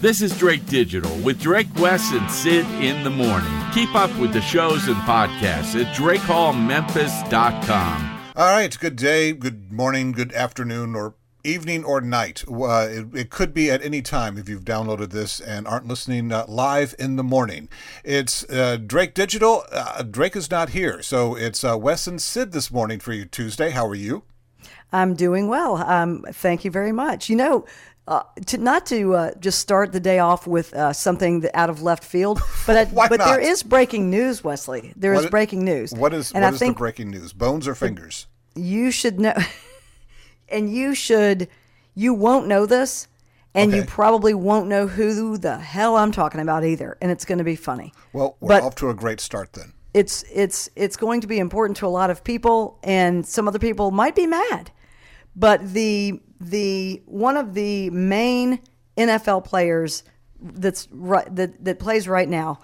This is Drake Digital with Drake Wes and Syd in the morning. Keep up with the shows and podcasts at DrakeHallMemphis.com. All right, good day, good morning, good afternoon, or evening or night. Uh, it, it, could be at any time if you've downloaded this and aren't listening uh, live in the morning. It's uh, Drake Digital. Uh, Drake is not here, so it's uh, Wes and Syd this morning for you Tuesday. How are you? I'm doing well. Um, thank you very much. You know, uh, to not to uh, just start the day off with uh, something out of left field, but I, but not? there is breaking news, Wesley. There is breaking news. What is and what I is think the breaking news? Bones or fingers? You should know, and you should. You won't know this, and okay. you probably won't know who the hell I'm talking about either, and it's going to be funny. Well, we're but, off to a great start then. It's it's it's going to be important to a lot of people, and some other people might be mad. But the the one of the main NFL players that's right that, that plays right now,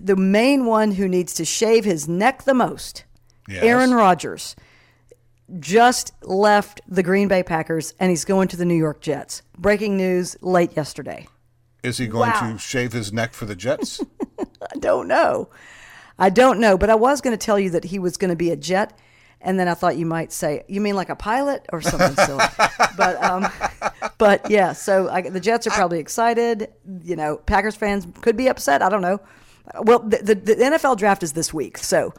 the main one who needs to shave his neck the most, yes. Aaron Rodgers, just left the Green Bay Packers and he's going to the New York Jets. Breaking news late yesterday. Is he going wow. to shave his neck for the Jets? I don't know. I don't know, but I was going to tell you that he was going to be a Jet and then I thought you might say, "You mean like a pilot or something silly?" but um, but yeah. So I, the Jets are probably excited. You know, Packers fans could be upset. I don't know. Well, the, the, the NFL draft is this week, so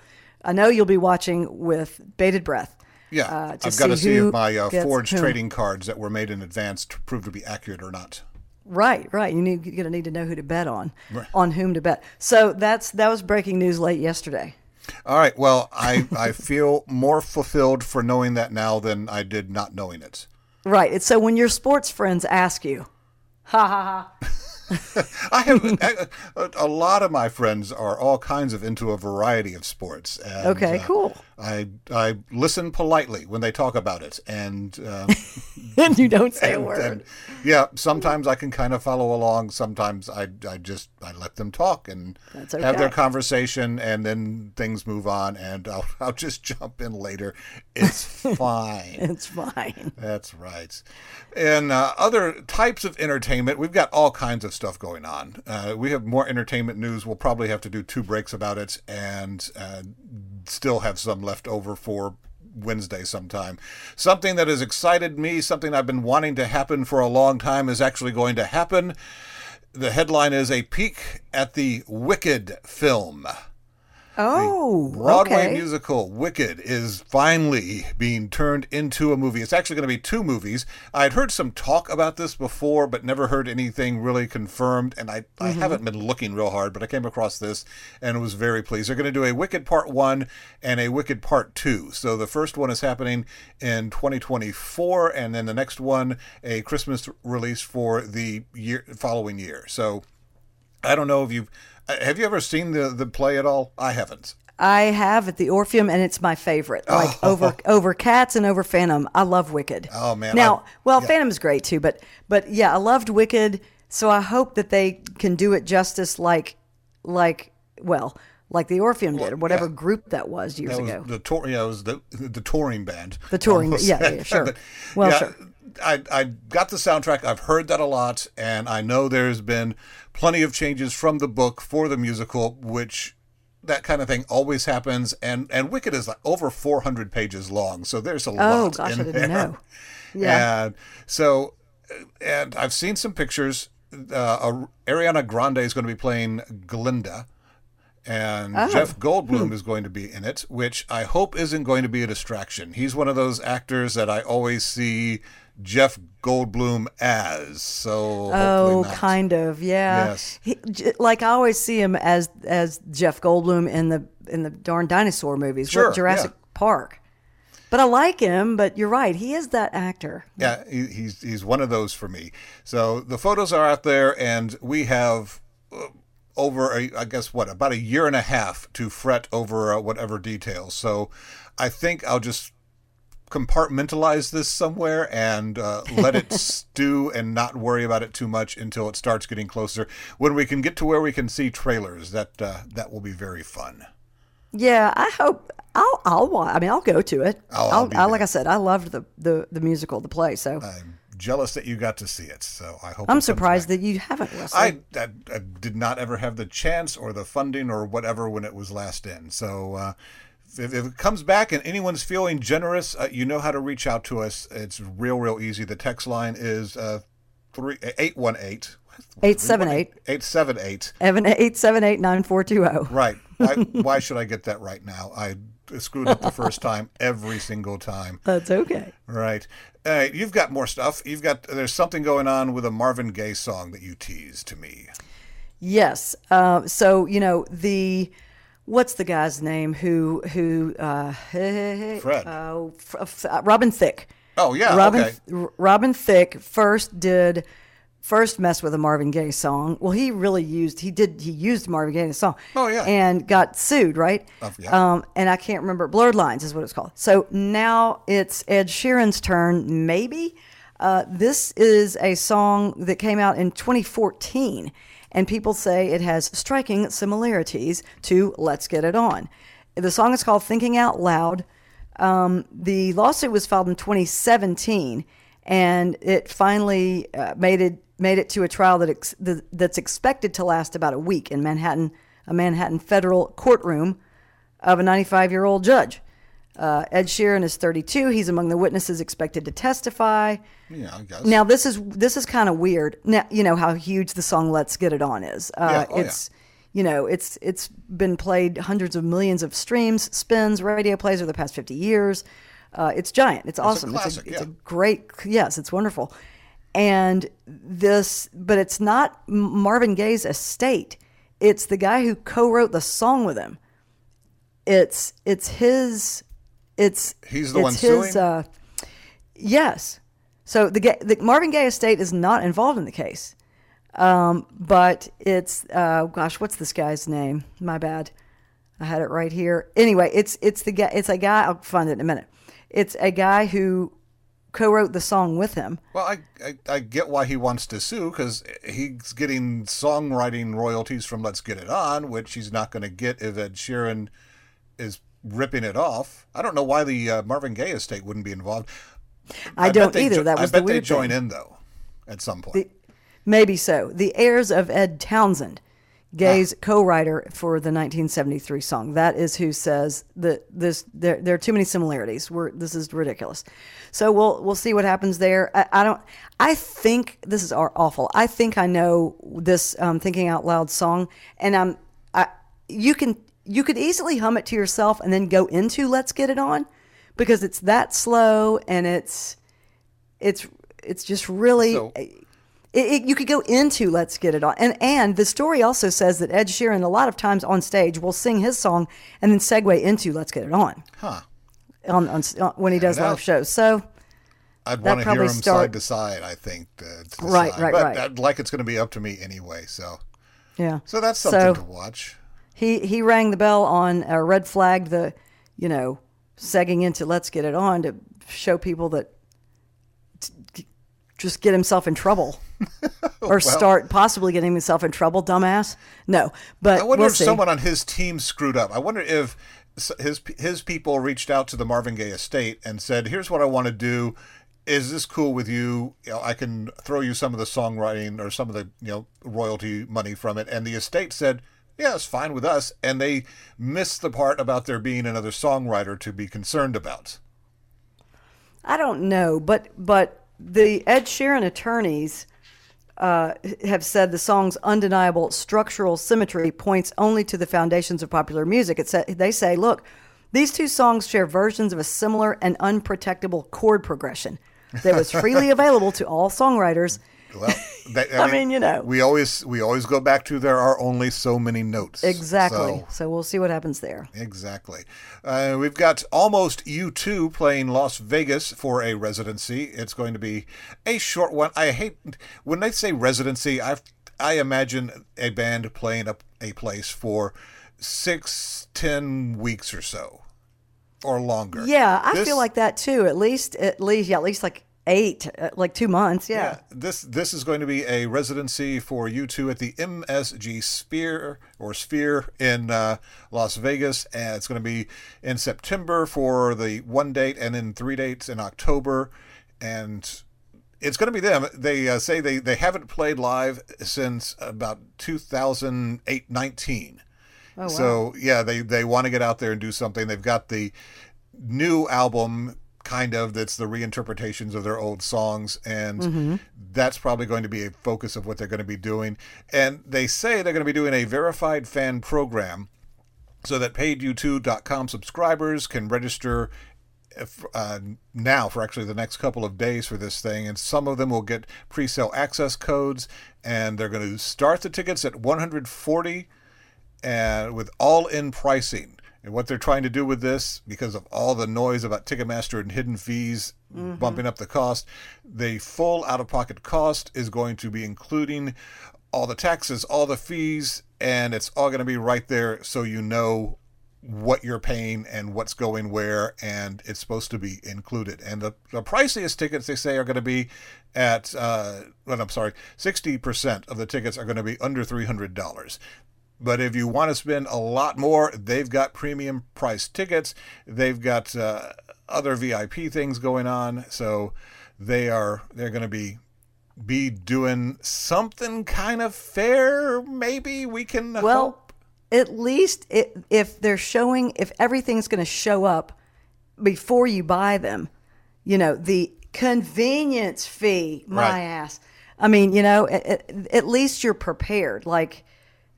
I know you'll be watching with bated breath. Yeah, uh, I've got to see if my uh, forged whom. trading cards that were made in advance to prove to be accurate or not. Right, right. You need, you're going to need to know who to bet on, right. on whom to bet. So that's that was breaking news late yesterday. All right. Well, I, I feel more fulfilled for knowing that now than I did not knowing it. Right. It's so when your sports friends ask you, ha ha ha. I have a, a, lot of my friends are all kinds of into a variety of sports. And, okay, uh, cool. I I listen politely when they talk about it, and um, and you don't say and, a word. And, yeah, sometimes I can kind of follow along. Sometimes I I just I let them talk and okay. have their conversation, and then things move on, and I'll I'll just jump in later. It's fine. it's fine. That's right. And uh, other types of entertainment, we've got all kinds of stuff going on. Uh, we have more entertainment news. We'll probably have to do two breaks about it, and uh, still have some left over for Wednesday sometime. Something that has excited me, something I've been wanting to happen for a long time, is actually going to happen. The headline is A Peek at the Wicked film. Oh, the Broadway okay. musical Wicked is finally being turned into a movie. It's actually going to be two movies. I'd heard some talk about this before, but never heard anything really confirmed. And I, mm-hmm. I haven't been looking real hard, but I came across this and was very pleased. They're going to do a Wicked Part 1 and a Wicked Part 2. So the first one is happening in 2024, and then the next one, a Christmas release for the year following year. So I don't know if you've Uh, have you ever seen the the play at all? I haven't. I have at the Orpheum, and it's my favorite. Oh. Like oh. over over Cats and over Phantom. I love Wicked. Oh man! Now, I, well, yeah. Phantom's great too, but but yeah, I loved Wicked. So I hope that they can do it justice, like like well, like the Orpheum did, or whatever yeah. group that was years that was ago. The tour, yeah, it was the the touring band. The touring, yeah, yeah, sure. well, yeah, sure. I, I got the soundtrack. I've heard that a lot, and I know there's been plenty of changes from the book for the musical, which that kind of thing always happens. And and Wicked is like over 400 pages long, so there's a oh, lot gosh, in I didn't there. Know. Yeah. And so, and I've seen some pictures. Uh, Ariana Grande is going to be playing Glinda and oh. Jeff Goldblum hmm. is going to be in it, which I hope isn't going to be a distraction. He's one of those actors that I always see Jeff Goldblum as. So oh, kind of, yeah. Yes. He, like I always see him as as Jeff Goldblum in the in the darn dinosaur movies, sure, Jurassic yeah. Park. But I like him. But you're right, he is that actor. Yeah, he, he's he's one of those for me. So the photos are out there, and we have. Uh, over a, I guess what about a year and a half to fret over uh, whatever details. So I think I'll just compartmentalize this somewhere and uh, let it stew and not worry about it too much until it starts getting closer. When we can get to where we can see trailers, that uh, that will be very fun. Yeah, I hope I'll I'll I mean I'll go to it. I'll, I'll, I'll like I said, I loved the, the the musical, the play. So I'm jealous that you got to see it. So I hope. I'm surprised back. that you haven't, I, I, I did not ever have the chance or the funding or whatever when it was last in. So uh, if, if it comes back and anyone's feeling generous, uh, you know how to reach out to us. It's real, real easy. The text line is uh, three eight one eight. 878. 878. Evan eight seven eight nine four two zero. Right. Why, why should I get that right now? I screwed up the first time every single time. That's okay. Right. Uh, you've got more stuff. You've got there's something going on with a Marvin Gaye song that you teased to me. Yes. Uh, so you know the what's the guy's name who who uh, Fred. Uh, uh, Robin Thicke. Oh yeah. Robin okay. Robin Thicke first did first mess with a Marvin Gaye song. Well, he really used he did he used Marvin Gaye's song. Oh, yeah. and got sued, right? Oh, yeah. Um, and I can't remember. Blurred Lines is what it's called. So now it's Ed Sheeran's turn, maybe. Uh, this is a song that came out in 2014, and people say it has striking similarities to "Let's Get It On." The song is called "Thinking Out Loud." Um, the lawsuit was filed in 2017, and it finally uh, made it made it to a trial that ex- th- that's expected to last about a week in Manhattan, a Manhattan federal courtroom of a 95 year old judge. Uh, Ed Sheeran is 32. He's among the witnesses expected to testify. Yeah, I guess. Now this is this is kind of weird. Now you know how huge the song "Let's Get It On" is. Uh, Yeah, oh, yeah. it's you know it's it's been played hundreds of millions of streams, spins, radio plays over the past 50 years. Uh, it's giant. It's awesome. classic, it's a, it's yeah. a great. Yes, it's wonderful. And this, but it's not Marvin Gaye's estate. It's the guy who co-wrote the song with him. It's it's his. It's He's the it's one his, suing? Uh, yes. So the, the Marvin Gaye estate is not involved in the case, um, but it's uh, gosh, what's this guy's name? My bad. I had it right here. Anyway, it's it's the guy. It's a guy. I'll find it in a minute. It's a guy who co-wrote the song with him. Well, I, I, I get why he wants to sue because he's getting songwriting royalties from Let's Get It On, which he's not going to get if Ed Sheeran is ripping it off. I don't know why the uh, Marvin Gaye estate wouldn't be involved. I, bet don't either. jo- that was I bet the they join thing. in though, at some point. Maybe so. The heirs of Ed Townsend, Gaye's co-writer for the 1973 song. That is who says that this there, there are too many similarities. We're, this is ridiculous. So we'll we'll see what happens there. I, I don't. I think this is awful. I think I know this um, thinking out loud song, and I'm. I you can you could easily hum it to yourself and then go into Let's Get It On, because it's that slow and it's it's it's just really So- it, it, you could go into let's get it on and and the story also says that ed sheeran a lot of times on stage will sing his song and then segue into let's get it on huh. on, on, on when he does live shows so I'd want to hear him start- side to side. I think. Uh, to Right, right, but right. I'd like it's going to be up to me anyway. So, yeah so that's something So- to watch. He he rang the bell on uh, red flagged the you know segging into let's get it on to show people that t- just get himself in trouble or start possibly getting himself in trouble dumbass no but I wonder we'll if see. someone on his team screwed up. I wonder if his his people reached out to the Marvin Gaye estate and said, "Here's what I want to do. Is this cool with you? you know, I can throw you some of the songwriting or some of the you know royalty money from it." And the estate said, "Yeah, it's fine with us." And they missed the part about there being another songwriter to be concerned about. I don't know, but but the Ed Sheeran attorneys uh, have said the song's undeniable structural symmetry points only to the foundations of popular music. It sa- they say, look, these two songs share versions of a similar and unprotectable chord progression that was freely available to all songwriters. Well, that, I mean, you know. we always we always go back to there are only so many notes. Exactly. So- So, we'll see what happens there. Exactly. Uh, we've got almost U2 playing Las Vegas for a residency. It's going to be a short one. I hate when they say residency. I I imagine a band playing a, a place for six, ten weeks or so, or longer. Yeah, I This- feel like that too. At least, at least, yeah, at least like eight, uh, like two months. Yeah. Yeah, this this is going to be a residency for U2 at the MSG Sphere or Sphere in uh, Las Vegas, and it's going to be in September for the one date, and then three dates in October, and it's going to be them. They uh, say they, they haven't played live since about 2008 19. Oh, wow. So, yeah, they, they want to get out there and do something. They've got the new album, kind of, that's the reinterpretations of their old songs. And Mm-hmm. that's probably going to be a focus of what they're going to be doing. And they say they're going to be doing a verified fan program so that paidu2.com subscribers can register if, uh, now for actually the next couple of days for this thing and some of them will get pre-sale access codes and they're going to start the tickets at 140 and with all-in pricing and what they're trying to do with this because of all the noise about ticketmaster and hidden fees bumping up the cost the full out-of-pocket cost is going to be including all the taxes all the fees and it's all going to be right there so you know what you're paying and what's going where, and it's supposed to be included. And the, the priciest tickets they say are going to be at, uh, well, I'm sorry, 60% of the tickets are going to be under $300. But if you want to spend a lot more, they've got premium price tickets. They've got uh, other VIP things going on, so they are they're going to be be doing something kind of fair. Maybe we can hope. Well, at least it, if they're showing, if everything's going to show up before you buy them, you know, the convenience fee, my Right. ass. I mean, you know, at- at least you're prepared. Like,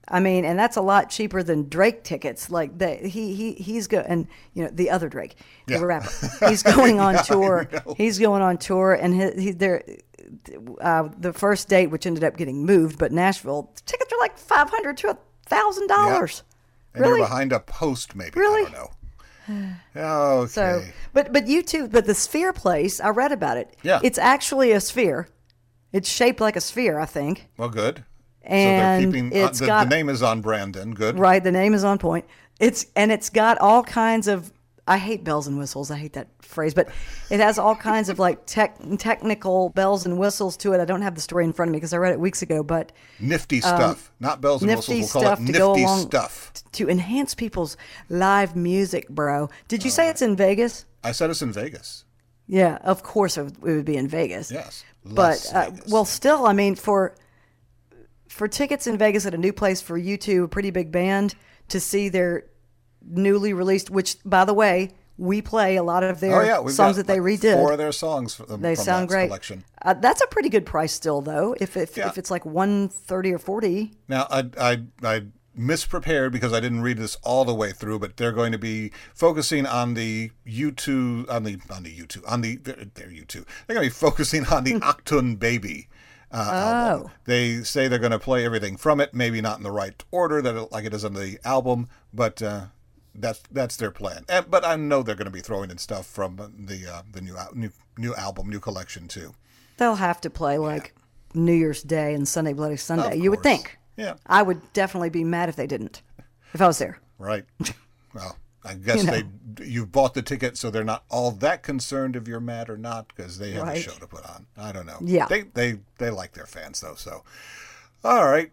I mean, and that's a lot cheaper than Drake tickets. Like that, he he he's go and you know the other Drake, Yeah. the rapper. He's going on tour. He's going on tour, and he, he there. Uh, the first date, which ended up getting moved, but Nashville tickets are like five hundred to a thousand dollars. and Really? you're behind a post, maybe. Really? I don't know. Okay. So, but but U2. But the Sphere place, I read about it. Yeah. it's actually a sphere. It's shaped like a sphere, I think. well, good. And so they're keeping uh, the, got- the name is on brand. Then good. Right, the name is on point. It's and it's got all kinds of. I hate bells and whistles. I hate that phrase, but it has all kinds of like tech, technical bells and whistles to it. I don't have the story in front of me because I read it weeks ago, but Nifty stuff, not bells and Um, nifty whistles. We'll call stuff it to nifty go along stuff. to enhance people's live music, bro. Did you Oh, say it's in Vegas? I said it's in Vegas. Yeah, of course it would, be in Vegas. Yes, but Las uh, well, still, I mean, for for tickets in Vegas at a new place for U2, a pretty big band, to see their newly released, which by the way, we play a lot of their oh yeah, we've songs that they like redid. Four of their songs. From, they from sound great. Collection. Uh, that's a pretty good price still, though. If if, Yeah. if it's like one thirty or forty, Now, I, I, I misprepared because I didn't read this all the way through, but they're going to be focusing on the U2, on the, on the U2, on the, they're, they're U2. They're going to be focusing on the Achtung Baby. Uh, album. Oh. They say they're going to play everything from it, maybe not in the right order that it, like it is on the album, but uh, that's that's their plan. And, but I know they're going to be throwing in stuff from the uh, the new new new album, new collection too. they'll have to play like New Year's Day and Sunday Bloody Sunday. You would think. Yeah. I would definitely be mad if they didn't. If I was there. Right. Well, I guess You know. they you bought the ticket, so they're not all that concerned if you're mad or not because they have a show to put on. I don't know. Yeah. They they they like their fans though. So, all right.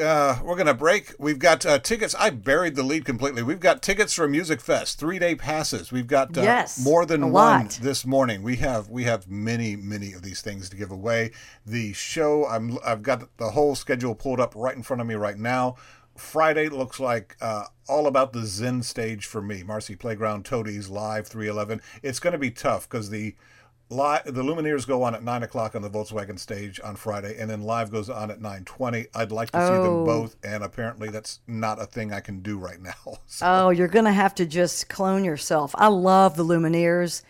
Uh, we're gonna break. We've got uh, tickets. I buried the lead completely. We've got tickets for a Music Fest, three day passes. We've got uh, Yes, more than one lot. this morning. We have we have many many of these things to give away. The show I'm I've got the whole schedule pulled up right in front of me right now. Friday looks like uh, all about the Zen stage for me. Marcy Playground Toadies live 311. It's going to be tough because the li- the Lumineers go on at nine o'clock on the Volkswagen stage on Friday, and then live goes on at nine twenty. I'd like to see them Oh. both, and apparently that's not a thing I can do right now. So, Oh, you're going to have to just clone yourself. I love the Lumineers.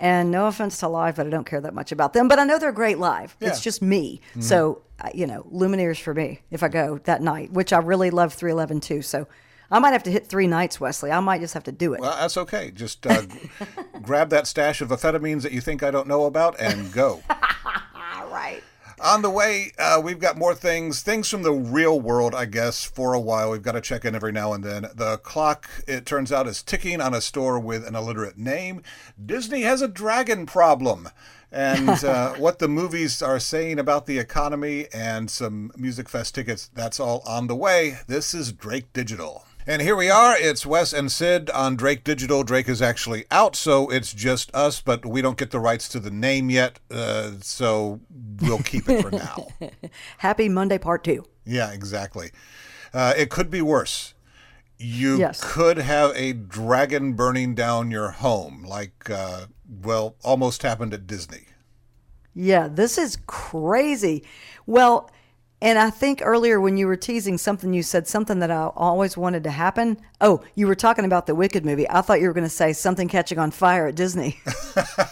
And no offense to live, but I don't care that much about them. But I know they're great live. It's Yeah. Mm-hmm. just me. So, you know, Lumineers for me if I go that night, which I really love 311 too. So I might have to hit three nights, Wesley. I might just have to do it. well, that's okay. Just uh, grab that stash of amphetamines that you think I don't know about and go. All right. On the way, uh, we've got more things, things from the real world, I guess, for a while. We've got to check in every now and then. The clock, it turns out, is ticking on a store with an illiterate name. Disney has a dragon problem. And uh, what the movies are saying about the economy and some Music Fest tickets, that's all on the way. This is Drake Digital. And here we are. It's Wes and Syd on Drake Digital. Drake is actually out, so it's just us, but we don't get the rights to the name yet, uh, so we'll keep it for now. Happy Monday Part Two. Yeah, exactly. Uh, it could be worse. You Yes. could have a dragon burning down your home, like, uh, well, almost happened at Disney. Yeah, this is crazy. Well, and I think earlier when you were teasing something, you said something that I always wanted to happen. Oh, you were talking about the Wicked movie. I thought you were going to say something catching on fire at Disney.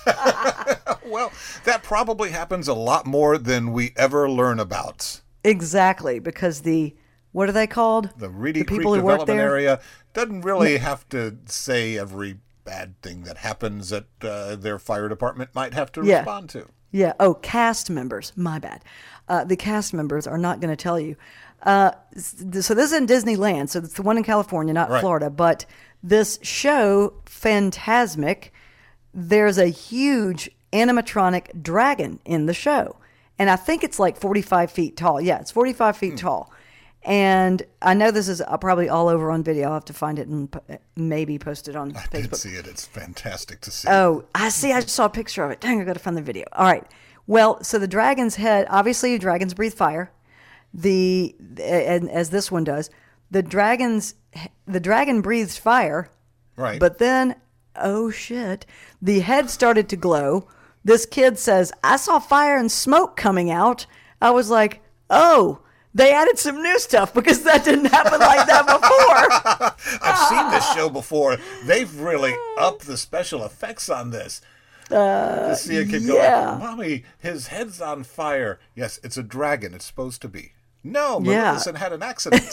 Well, that probably happens a lot more than we ever learn about. exactly, because the what are they called? The Reedy the Creek people who work Development there. Area doesn't really have to say every bad thing that happens that uh, their fire department might have to Yeah. respond to. Yeah. Oh, cast members. My bad. Uh, the cast members are not going to tell you. Uh, so this is in Disneyland. So it's the one in California, not Right. Florida. But this show, Fantasmic, there's a huge animatronic dragon in the show. And I think it's like 45 feet tall. Yeah, it's 45 feet tall. And I know this is uh, probably all over on video. I'll have to find it and maybe post it on I did see it. It's fantastic to see. Oh, I see. I just saw a picture of it. Dang, I got to find the video. All right. Well, so the dragon's head, obviously, dragons breathe fire. The and as this one does, the dragon's the dragon breathes fire, right. but then oh shit, the head started to glow. This kid says, "I saw fire and smoke coming out." I was like, "Oh." They added some new stuff because that didn't happen like that before. I've seen this show before. They've really upped the special effects on this. to see a kid Uh, yeah. go, Mommy, his head's on fire. Yes, it's a dragon. It's supposed to be. No, Yeah. Maleficent had an accident.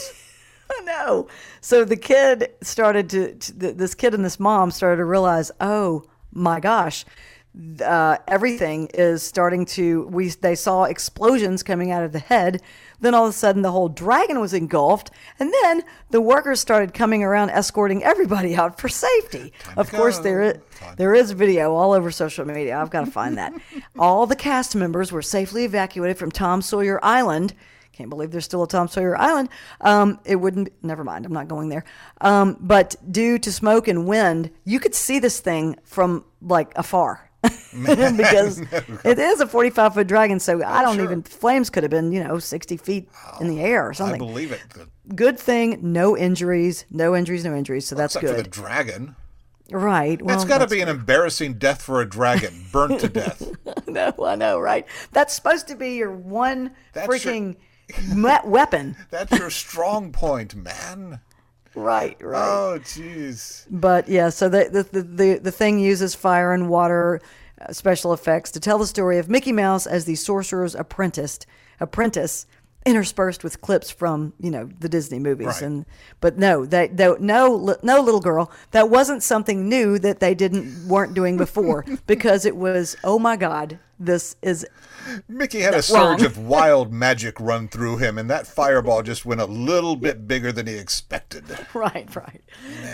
no. So the kid started to, to this kid and this mom started to realize, oh my gosh, uh, everything is starting to. We they saw explosions coming out of the head. Then all of a sudden, the whole dragon was engulfed, and then the workers started coming around escorting everybody out for safety. Of course, there is there is video all over social media. I've got to find that. all the cast members were safely evacuated from Tom Sawyer Island. Can't believe there's still a Tom Sawyer Island. Um, it wouldn't. Never mind. I'm not going there. Um, but due to smoke and wind, you could see this thing from like afar. because it is a 45 foot dragon, so I don't sure. even. Flames could have been, you know, 60 feet in the air or oh, I something. believe it. Good. Good thing, no injuries, no injuries, no injuries. So that's good. for the dragon. right? Well, That's got to be an embarrassing death for a dragon, burnt to death. no, I know, right? That's supposed to be your one That's freaking me- weapon, That's your strong point, man. Right? Right. Oh, jeez. But yeah, so the the, the, the, the thing uses fire and water uh, special effects to tell the story of Mickey Mouse as the sorcerer's apprentice, apprentice, interspersed with clips from you know the Disney movies. Right. And but no, they, they no no little girl, that wasn't something new that they didn't weren't doing before because it was oh my god, this is Mickey had a wrong. surge of wild magic run through him, and that fireball just went a little bit bigger than he expected. right, right.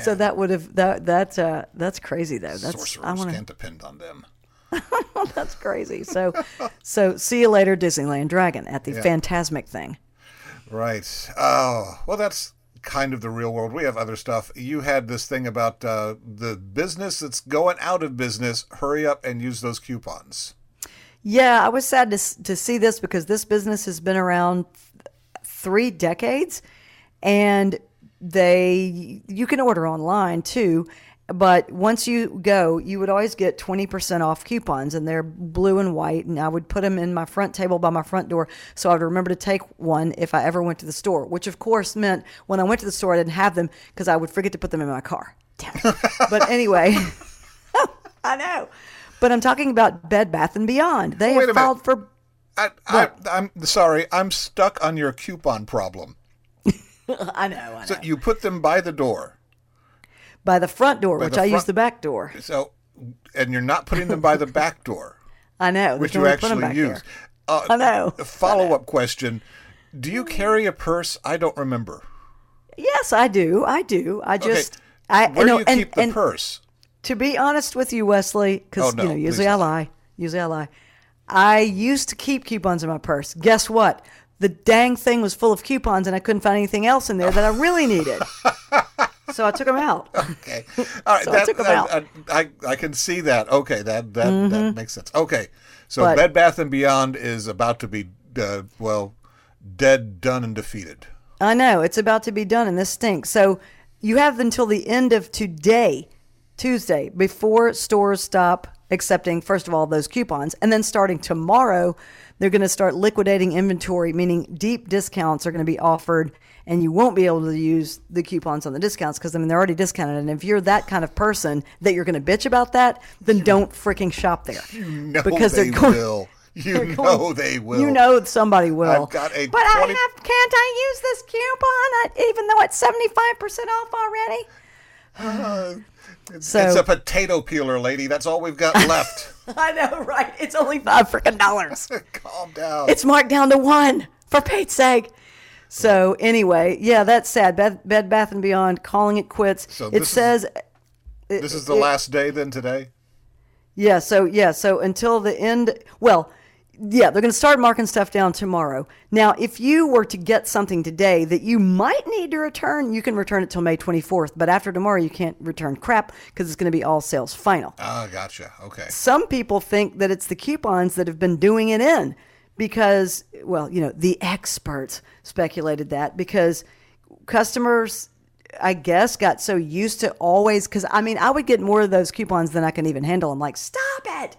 So that would have that that uh, that's crazy though. That's I Sorcerers want to can't depend on them. That's crazy. So, so see you later, Disneyland Dragon at the Fantasmic thing. Right. Oh, well, that's kind of the real world. We have other stuff. You had this thing about uh, the business that's going out of business. Hurry up and use those coupons. Yeah, I was sad to to see this because this business has been around th- three decades, and they you can order online too. But once you go, you would always get 20% off coupons, and they're blue and white. And I would put them in my front table by my front door so I would remember to take one if I ever went to the store, which of course meant when I went to the store, I didn't have them because I would forget to put them in my car. Damn it. but anyway, I know. But I'm talking about Bed Bath and Beyond. They Wait have filed for. I, I, I'm sorry. I'm stuck on your coupon problem. I know, I know. So you put them by the door. By the front door, which the I use the back door. So, and you're not putting them by the back door, I know. which you no way to actually use. Uh, I know. Follow up question: Do you carry a purse? I don't remember. Yes, I do. I do. I just. I Where no, do you and, keep the and purse? to be honest with you, Wesley, because Oh, no, you know usually I lie. Usually I lie. I used to keep coupons in my purse. Guess what? The dang thing was full of coupons, and I couldn't find anything else in there that I really needed. so I took them out. Okay. All right. So I that, took 'em I, out. I, I, I can see that. Okay. That that, that makes sense. Okay. So But- Bed Bath and Beyond is about to be uh, well dead, done, and defeated. I know it's about to be done, and this stinks. So you have until the end of today, Tuesday, before stores stop accepting, first of all, those coupons, and then starting tomorrow, they're going to start liquidating inventory, meaning deep discounts are going to be offered, and you won't be able to use the coupons on the discounts because I mean they're already discounted. And if you're that kind of person that you're going to bitch about that, then don't freaking shop there No, because they they're going. will. You they're know they will. You know somebody will. I've got a but 20 I have. Can't I use this coupon I- even though it's seventy five percent off already? Uh, It's, So- it's a potato peeler, lady. That's all we've got left. I know, right? It's only five freaking dollars. Calm down. It's marked down to one for Pete's sake. So anyway, yeah, that's sad. Bed, Bed Bath and Beyond calling it quits. So it this is- says, this is the last day then today. yeah. So yeah. So until the end. Well, yeah, they're going to start marking stuff down tomorrow. Now, if you were to get something today that you might need to return, you can return it till May 24th. But after tomorrow, you can't return crap because it's going to be all sales final. Ah, gotcha. Okay. some people think that it's the coupons that have been doing it in because well you know the experts speculated that because customers i guess got so used to always because i mean i would get more of those coupons than i can even handle i'm like stop it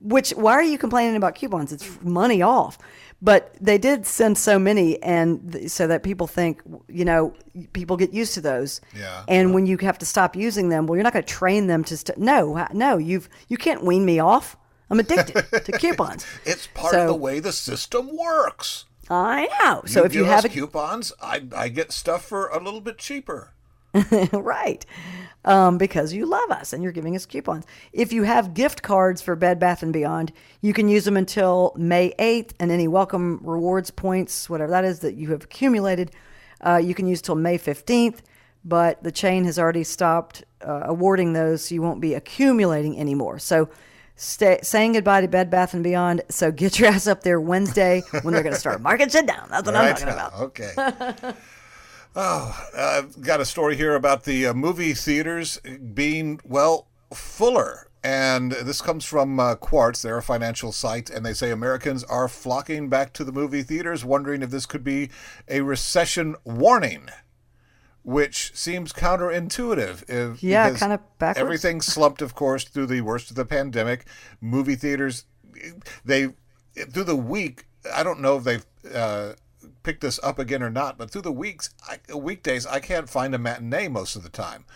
which why are you complaining about coupons? It's money off. But they did send so many and th- so that people think you know people get used to those. Yeah. and when you have to stop using them well you're not going to train them to st- no no you've you can't wean me off. I'm addicted to coupons. It's part So- of the way the system works. i know. So if you have a coupons, I I get stuff for a little bit cheaper. right um, because you love us and you're giving us coupons if you have gift cards for bed bath and beyond you can use them until may 8th and any welcome rewards points whatever that is that you have accumulated uh, you can use till may 15th but the chain has already stopped uh, awarding those so you won't be accumulating anymore so Stay, saying goodbye to Bed Bath and Beyond. So get your ass up there Wednesday when they're going to start marking shit down. That's what I'm Right? talking about. Okay. oh, I've got a story here about the uh, movie theaters being, well, fuller. And this comes from uh, Quartz, they're a financial site, and they say Americans are flocking back to the movie theaters, wondering if this could be a recession warning, which seems counterintuitive. If, Yeah, kinda backwards. Everything slumped, of course, through the worst of the pandemic. Movie theaters, they through the week. I don't know if they've uh, picked this up again or not, but through the weeks, I, weekdays, I can't find a matinee most of the time,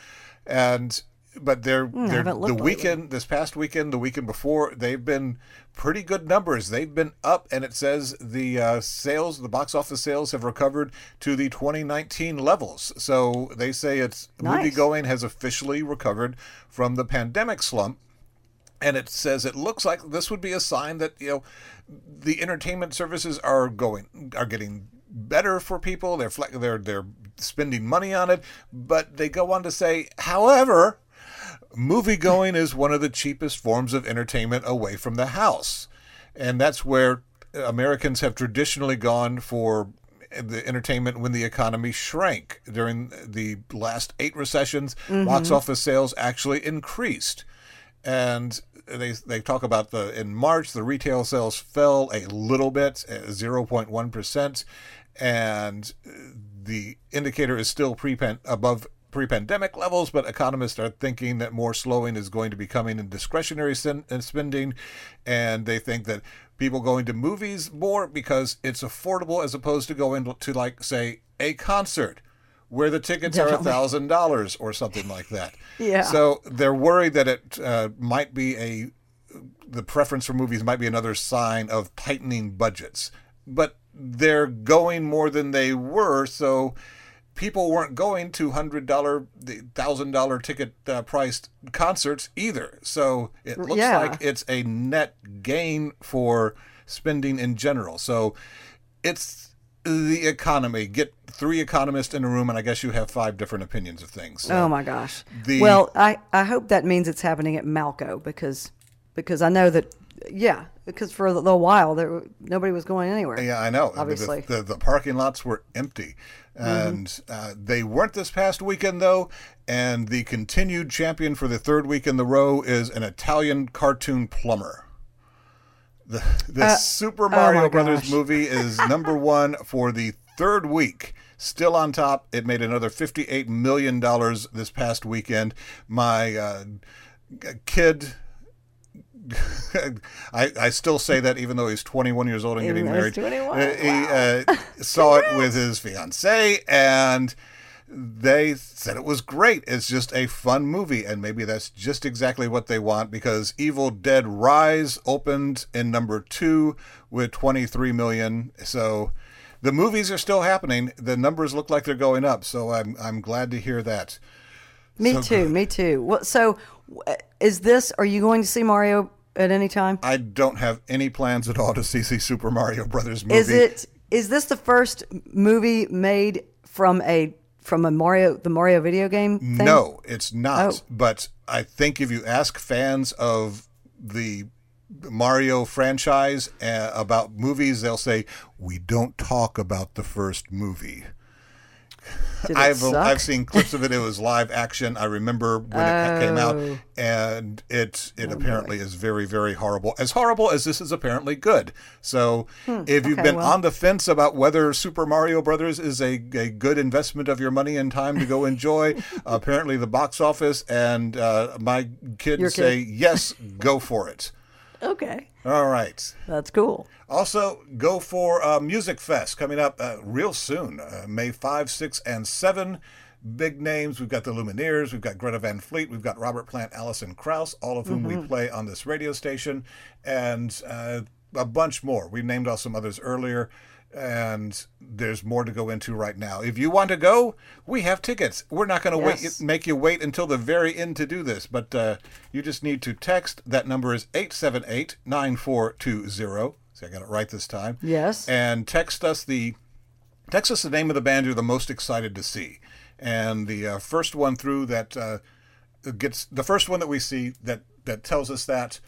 and but they're, they're Hmm, haven't the lately. weekend this past weekend the weekend before they've been pretty good numbers they've been up and it says the uh, sales the box office sales have recovered to the 2019 levels so they say it's Nice. movie going has officially recovered from the pandemic slump and it says it looks like this would be a sign that you know the entertainment services are going are getting better for people. They're fle- they're they're spending money on it. But they go on to say however movie going is one of the cheapest forms of entertainment away from the house. And that's where Americans have traditionally gone for the entertainment when the economy shrank. During the last eight recessions mm-hmm. box office sales actually increased. And they they talk about the in March the retail sales fell a little bit, zero point one percent, and the indicator is still pre above pre-pandemic levels, but economists are thinking that more slowing is going to be coming in discretionary in spending, and they think that people going to movies more because it's affordable as opposed to going to like say a concert where the tickets are a thousand dollars or something like that. Yeah. So they're worried that it uh, might be a the preference for movies might be another sign of tightening budgets, but they're going more than they were. So people weren't going to hundred dollar, thousand dollar ticket uh, priced concerts either. So it looks Yeah. like it's a net gain for spending in general. So it's the economy. Get three economists in a room, and I guess you have five different opinions of things. So Oh my gosh. The- well, I, I hope that means it's happening at Malco because because I know that yeah, because for a while there nobody was going anywhere. Yeah, I know. Obviously. The, the, the parking lots were empty. And uh, they weren't this past weekend, though. And the continued champion for the third week in the row is an Italian cartoon plumber. The, the Super Mario Uh, oh Brothers gosh. movie is number one for the third week. Still on top. It made another $58 million this past weekend. My uh, kid I, I still say that even though he's 21 years old and Even getting married. 21, Uh, He uh, saw it with his fiancee and they said it was great. It's just a fun movie, and maybe that's just exactly what they want because Evil Dead Rise opened in number two with 23 million. So the movies are still happening. The numbers look like they're going up. So I'm I'm glad to hear that. me so too. Me too. What, so, is this? Are you going to see Mario at any time? I don't have any plans at all to see the Super Mario Brothers movie. Is it? Is this the first movie made from a from a Mario the Mario video game? Thing? No, it's not. Oh. But I think if you ask fans of the Mario franchise uh, about movies, they'll say, We don't talk about the first movie. I've suck? I've seen clips of it. It was live action. I remember when it came out, Oh. and it it apparently is very very horrible. As horrible as this is apparently good. So if you've okay, been well. on the fence about whether Super Mario Brothers is a, a good investment of your money and time to go enjoy, apparently the box office and uh, my kids Your kid. say yes, go for it. Okay, All right. that's cool. Also, go for uh, Music Fest coming up uh, real soon, uh, May 5, 6, and 7. Big names. We've got the Lumineers, we've got Greta Van Fleet, we've got Robert Plant, Alison Krauss, all of whom we play on this radio station, and uh, a bunch more. We named off some others earlier, and there's more to go into right now. If you want to go, we have tickets. We're not going to Yes. wait make you wait until the very end to do this, but uh, you just need to text. That number is 878 9420. See, I got it right this time. Yes. And text us the text us the name of the band you're the most excited to see, and the uh, first one through that uh, gets the first one that we see that that tells us that.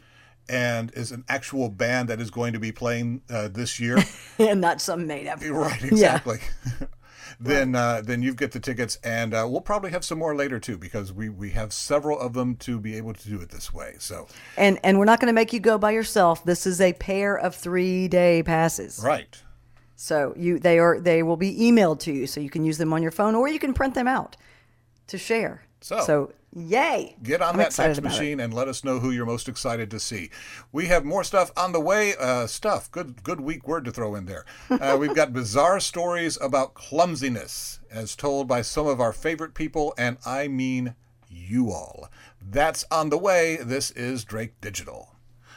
And is an actual band that is going to be playing uh, this year. and not some made up. Right, exactly. then uh, then you've get the tickets, and uh, we'll probably have some more later too, because we we have several of them to be able to do it this way. So And and we're not going to make you go by yourself. This is a pair of three day passes. right, So you they are they will be emailed to you, so you can use them on your phone or you can print them out to share. So, So- yay! get on I'm that text it. machine and let us know who you're most excited to see. We have more stuff on the way. Uh, stuff, good good weak word to throw in there. Uh, we've got bizarre stories about clumsiness, as told by some of our favorite people, and I mean you all. That's on the way. This is Drake Digital.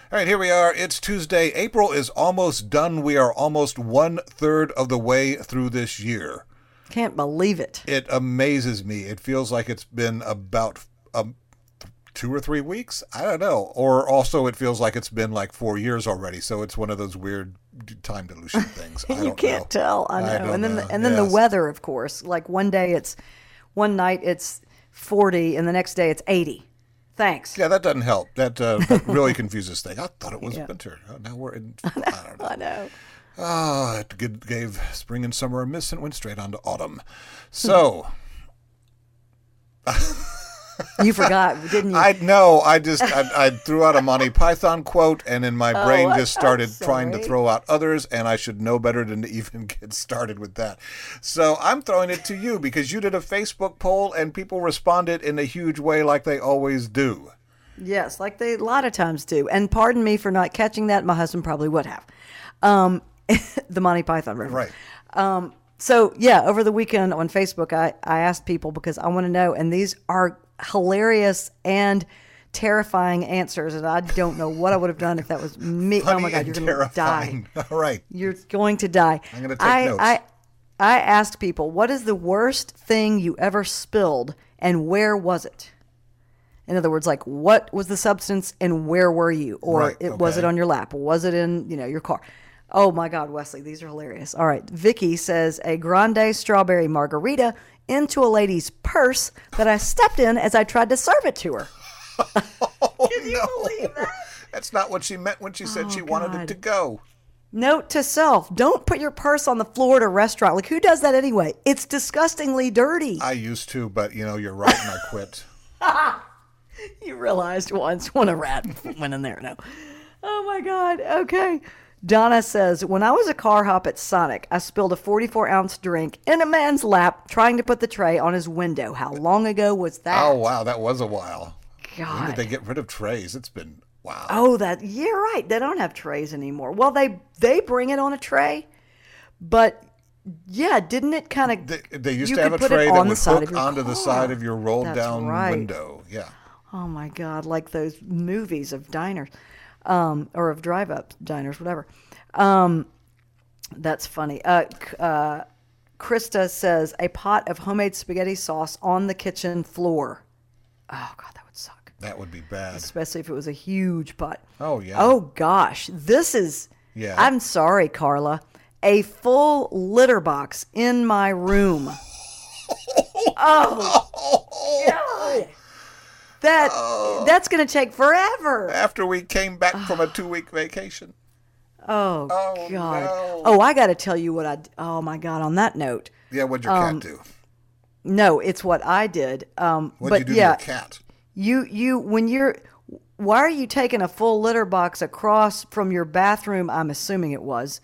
All right, here we are. It's Tuesday. April is almost done. We are almost one third of the way through this year. Can't believe it. It amazes me. It feels like it's been about um, two or three weeks. I don't know. Or also, it feels like it's been like four years already. So it's one of those weird time dilution things. I you can't know. tell. I know. I and then know. and then the weather, of course. Like one day it's one night it's forty, and the next day it's eighty. Thanks. Yeah, that doesn't help. That, uh, that really confuses things. I thought it was Yeah. winter. Now we're in. I don't know. I know. Ah, it gave spring and summer a miss and went straight on to autumn. So. You forgot, didn't you? I know. I just I, I threw out a Monty Python quote, and then my brain I'm just started trying to throw out others, and I should know better than to even get started with that. So I'm throwing it to you because you did a Facebook poll, and people responded in a huge way, like they always do. Yes, like they a lot of times do. And pardon me for not catching that. My husband probably would have. Um, the Monty Python reference. Right. Um, so yeah, over the weekend on Facebook, I, I asked people because I want to know, and these are hilarious and terrifying answers, and I don't know what I would have done if that was me. oh my god, you're going to die. All right. You're going to die. I'm gonna take I, notes. I, I asked people, what is the worst thing you ever spilled, and where was it? In other words, like what was the substance and where were you? Or Right, it, was it on your lap? Was it in, you know, your car? Oh my God, Wesley, these are hilarious. All right. Vicky says a grande strawberry margarita into a lady's purse that I stepped in as I tried to serve it to her. Oh, Can you no. believe that? That's not what she meant when she said Oh, she wanted it to go. Note to self: Don't put your purse on the floor at a restaurant. Like who does that anyway? It's disgustingly dirty. I used to, but you know, you're right, and I quit. You realized once when a rat went in there. No. Oh my God. Okay. Donna says, When I was a car hop at Sonic, I spilled a 44 ounce drink in a man's lap trying to put the tray on his window. How long ago was that? Oh wow, that was a while. When did they get rid of trays? It's been wow. Oh, that you're right. They don't have trays anymore. Well, they they bring it on a tray, but yeah, didn't it kind of? They, they used to have a could put it tray that on the would hook onto the side of your rolled That's down right. window. Yeah. Oh my God, like those movies of diners, um, or of drive-up diners, whatever. Um, that's funny. Uh, uh, Krista says a pot of homemade spaghetti sauce on the kitchen floor. Oh God, that would suck. That would be bad. especially if it was a huge pot. Oh, yeah. Oh gosh, this is. Yeah. I'm sorry, Carla. A full litter box in my room. oh. God. That Oh. that's gonna take forever. After we came back from a two week vacation. Oh, Oh, God. no. Oh, I got to tell you what I. Oh my God. On that note, Yeah, what'd your Um, cat do? no, it's what I did. Um, What'd but you do yeah, to your cat? You you when you're why are you taking a full litter box across from your bathroom, I'm assuming it was,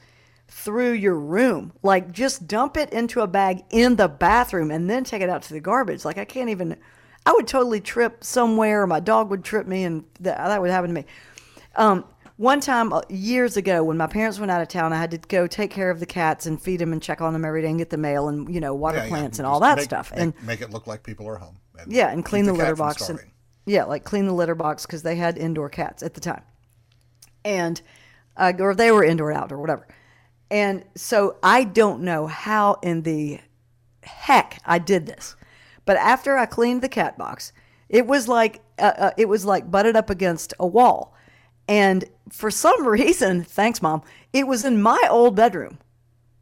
through your room? Like just dump it into a bag in the bathroom and then take it out to the garbage. Like I can't even I would totally trip somewhere, or my dog would trip me and that, that would happen to me. Um one time uh, years ago when my parents went out of town, I had to go take care of the cats and feed them and check on them every day and get the mail and you know water Yeah, yeah, plants and all that make- stuff. Make, and make it look like people are home. yeah, and clean the, cat litter box and yeah, like clean the litter box because they had indoor cats at the time, and uh, or they were indoor, outdoor, whatever. And so I don't know how in the heck I did this, but after I cleaned the cat box, it was like uh, uh, it was like butted up against a wall, and for some reason, thanks mom, it was in my old bedroom,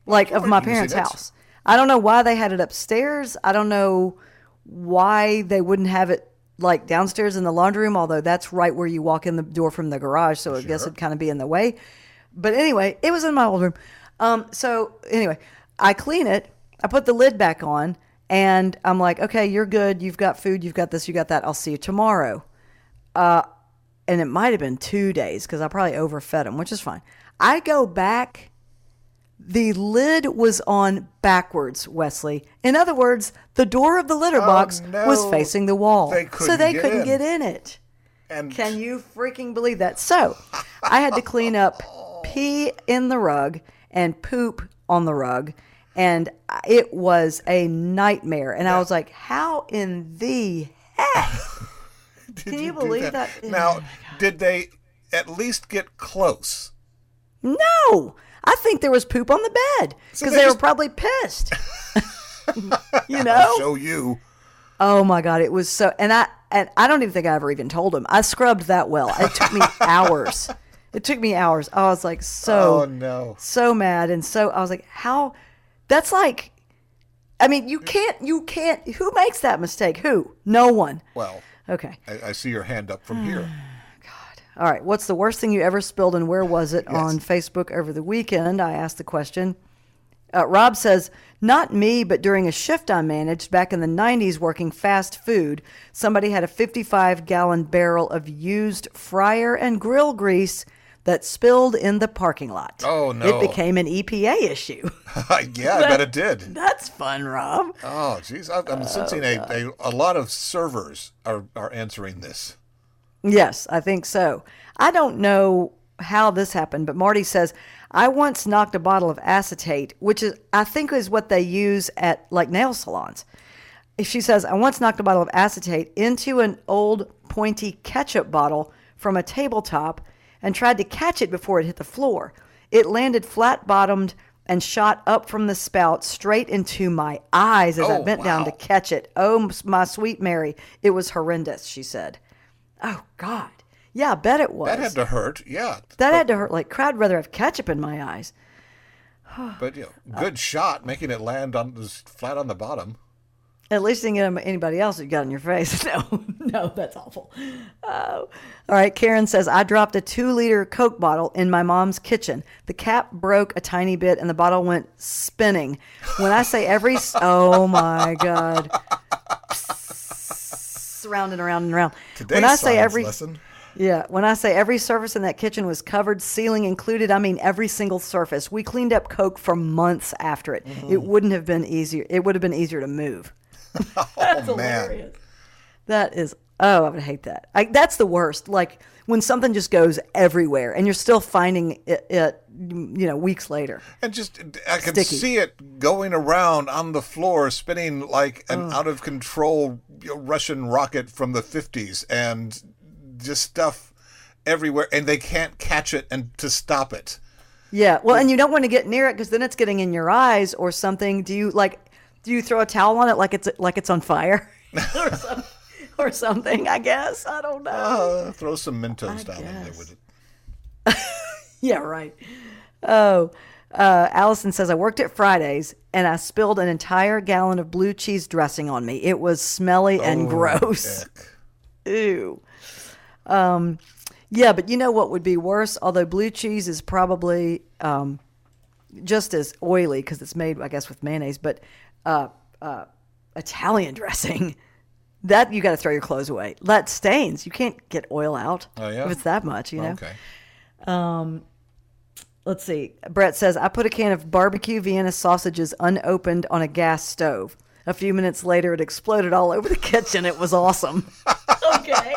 like of my parents' house. I don't know why they had it upstairs. I don't know why they wouldn't have it like downstairs in the laundry room, although that's right where you walk in the door from the garage, so I guess it'd kind of be in the way. But anyway, it was in my old room. Um, so anyway, I clean it, I put the lid back on, and I'm like, okay, you're good. You've got food, you've got this, you got that. I'll see you tomorrow. Uh, and it might have been two days because I probably overfed him, which is fine. I go back the lid was on backwards, Wesley. In other words, the door of the litter box was Oh, no. facing the wall. They so they get couldn't in. get in it. And Can you freaking believe that? So I had to clean up pee in the rug and poop on the rug. And it was a nightmare. And I was like, how in the heck? did can you do believe that? Oh Now, did they at least get close? No, I think there was poop on the bed So because they they, were probably pissed. you know? Show you. Oh my god, it was so and I and I don't even think I ever even told him. I scrubbed that well. It took me hours. It took me hours. I was like so Oh no. so mad and so I was like how that's like I mean, you can't you can't who makes that mistake? Who? No one. Well, Okay. I, I see your hand up from here. God. All right. What's the worst thing you ever spilled and where was it on Facebook over the weekend? I asked the question. Uh, Rob says, Not me, but during a shift I managed back in the 90s working fast food, somebody had a 55 gallon barrel of used fryer and grill grease that spilled in the parking lot. Oh, no. It became an EPA issue. yeah, I bet it did. That's fun, Rob. Oh, geez. I- I'm oh, sensing a, a, a lot of servers are, are answering this. Yes, I think so. I don't know how this happened, but Marty says I once knocked a bottle of acetate, which is I think is what they use at like nail salons. She says I once knocked a bottle of acetate into an old pointy ketchup bottle from a tabletop and tried to catch it before it hit the floor. It landed flat bottomed and shot up from the spout straight into my eyes as I Oh, bent down to catch it. Oh, my sweet Mary, it was horrendous, she said. Oh God. Yeah, I bet it was. That had to hurt. Yeah. That had to hurt. Like, I'd rather have ketchup in my eyes. But, you know, good shot making it land on flat on the bottom. At least you didn't get anybody else you got in your face. No, no, that's awful. Oh. All right. Karen says, I dropped a two liter Coke bottle in my mom's kitchen. The cap broke a tiny bit and the bottle went spinning. When I say every, oh my God. Round and around and around. Today's when I say every, lesson. yeah, when I say every surface in that kitchen was covered, ceiling included, I mean every single surface. We cleaned up Coke for months after it. Mm-hmm. It wouldn't have been easier. It would have been easier to move. oh man. That is, oh, I would hate that. I, that's the worst. Like when something just goes everywhere and you're still finding it, it you know, weeks later. And just, I could Sticky. see it going around on the floor, spinning like an out of control Russian rocket from the 50s, and just stuff everywhere. And they can't catch it and to stop it. Yeah. Well, and you don't want to get near it because then it's getting in your eyes or something. Do you like? Do you throw a towel on it like it's like it's on fire or, some, or something? I guess I don't know. Uh, throw some Mentos down in there with it. Yeah, right. Oh, uh, Allison says I worked at Fridays and I spilled an entire gallon of blue cheese dressing on me. It was smelly and gross. Ick. Ew. Um, yeah, but you know what would be worse? Although blue cheese is probably um, just as oily because it's made, I guess, with mayonnaise, but uh, uh, Italian dressing. That you got to throw your clothes away. That stains. You can't get oil out Oh, yeah? if it's that much. You know. Okay. Um, Let's see. Brett says, I put a can of barbecue Vienna sausages unopened on a gas stove. A few minutes later, it exploded all over the kitchen. It was awesome. okay.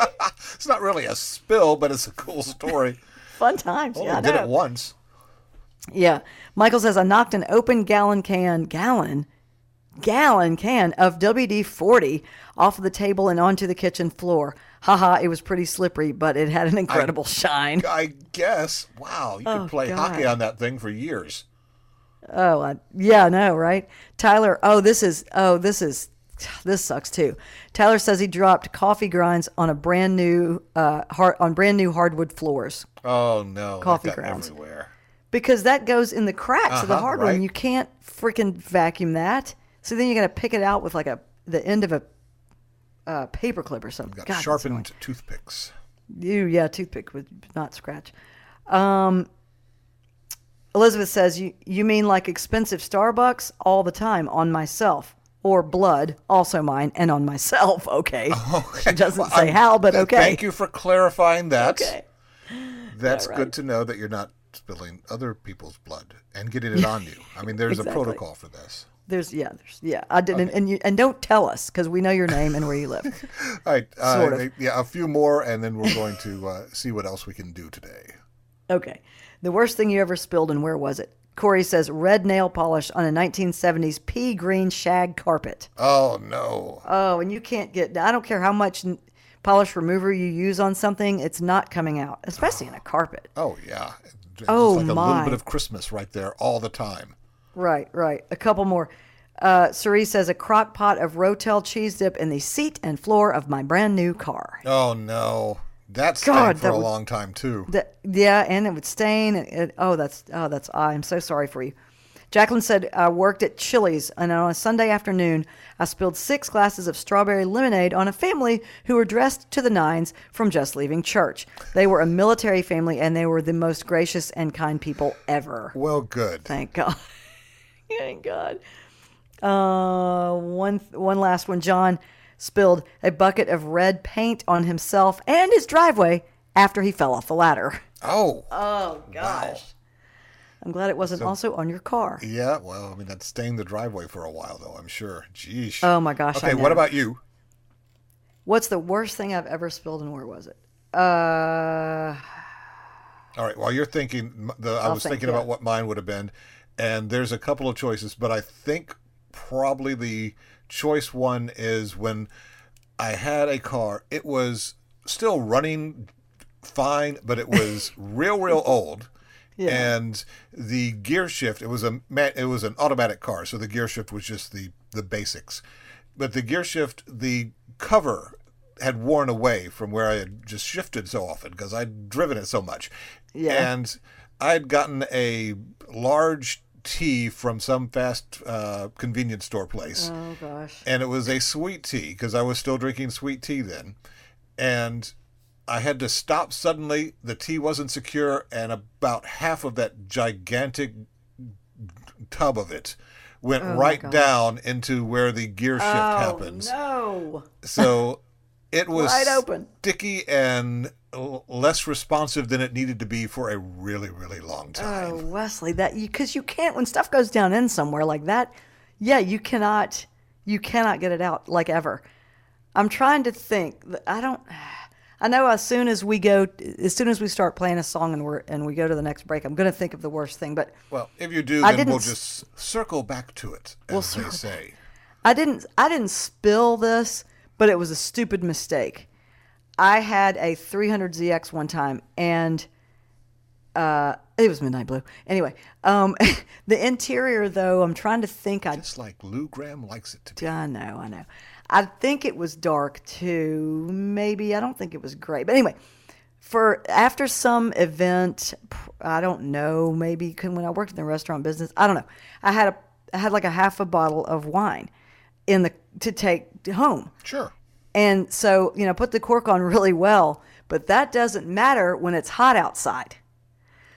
It's not really a spill, but it's a cool story. Fun times. Oh, yeah, I I did know. it once. Yeah. Michael says, I knocked an open gallon can, gallon, gallon can of WD 40 off of the table and onto the kitchen floor. Haha, it was pretty slippery, but it had an incredible shine. I guess. Wow, you could play hockey on that thing for years. Oh, I, yeah, I know, right? Tyler, oh, this is, oh, this is, this sucks too. Tyler says he dropped coffee grinds on a brand new, uh, hard, on brand new hardwood floors Oh no, Coffee got grounds. everywhere. because that goes in the cracks of the Uh-huh, hardwood, and right. you can't freaking vacuum that. So then you got to pick it out with like a the end of a uh, paper clip or something. Got God, sharpened toothpicks. You, yeah, toothpick would not scratch. Um, Elizabeth says, you, you mean like expensive Starbucks all the time on myself or blood, also mine, and on myself. Okay. She doesn't Well, say I'm- how, but okay. Thank you for clarifying that. Okay. That's right. good to know that you're not spilling other people's blood and getting it on you. I mean, there's Exactly. a protocol for this. There's, yeah, there's, yeah. I didn't, and you, and don't tell us because we know your name and where you live. All right. Uh, Sort of. Yeah, a few more, and then we're going to uh, see what else we can do today. Okay. The worst thing you ever spilled, and where was it? Corey says red nail polish on a 1970s pea green shag carpet. Oh no. Oh, and you can't get. I don't care how much polish remover you use on something, it's not coming out, especially in a carpet. Oh yeah. Just Oh, like a little bit of Christmas right there all the time. Right, right. A couple more. Uh, Cerise says a crock pot of Rotel cheese dip in the seat and floor of my brand new car. Oh no. That's God, for that a would- long time too. That, yeah, and it would stain. And it, oh, that's oh, that's. I'm so sorry for you. Jacqueline said I worked at Chili's, and on a Sunday afternoon, I spilled six glasses of strawberry lemonade on a family who were dressed to the nines from just leaving church. They were a military family, and they were the most gracious and kind people ever. Well, good. Thank God. Thank God. Uh, one one last one. John spilled a bucket of red paint on himself and his driveway after he fell off the ladder. Oh. Oh gosh. I'm glad it wasn't also on your car. Yeah, well, I mean, that stained the driveway for a while, though, I'm sure. Jeez. Oh my gosh. Okay, what about you? What's the worst thing I've ever spilled and where was it? Uh All right, while you're thinking, the, I was think, thinking yeah. about what mine would have been, and there's a couple of choices, but I think probably the choice one is when I had a car. It was still running fine, but it was real, real old. Yeah. And the gear shift, it was a it was an automatic car, so the gear shift was just the the basics. But the gear shift, the cover had worn away from where I had just shifted so often because I'd driven it so much. Yeah. And I'd gotten a large tea from some fast uh, convenience store place. Oh gosh. and it was a sweet tea because I was still drinking sweet tea then, and I had to stop suddenly. The tea wasn't secure, and about half of that gigantic tub of it went Oh, right down into where the gear shift happens. Oh, No. So it was Wide open. sticky and l- less responsive than it needed to be for a really, really long oh, time. Oh, Wesley, that because you, can't when stuff goes down in somewhere like that. Yeah, you cannot, you cannot get it out like ever. I'm trying to think. I don't. I know as soon as we go, as soon as we start playing a song and we're and we go to the next break, I'm going to think of the worst thing. But Well, if you do, I then we'll just circle back to it, as We'll they say. I didn't I didn't spill this, but it was a stupid mistake. I had a 300ZX one time and uh it was midnight blue. Anyway, um the interior though, I'm trying to think I Just like Lou Gramm likes it to be. I know, I know. I think it was dark too. Maybe I don't think it was gray. But anyway, for after some event, I don't know. Maybe when I worked in the restaurant business, I don't know. I had a I had like a half a bottle of wine in the to take home. Sure. And so, you know, put the cork on really well, but that doesn't matter when it's hot outside.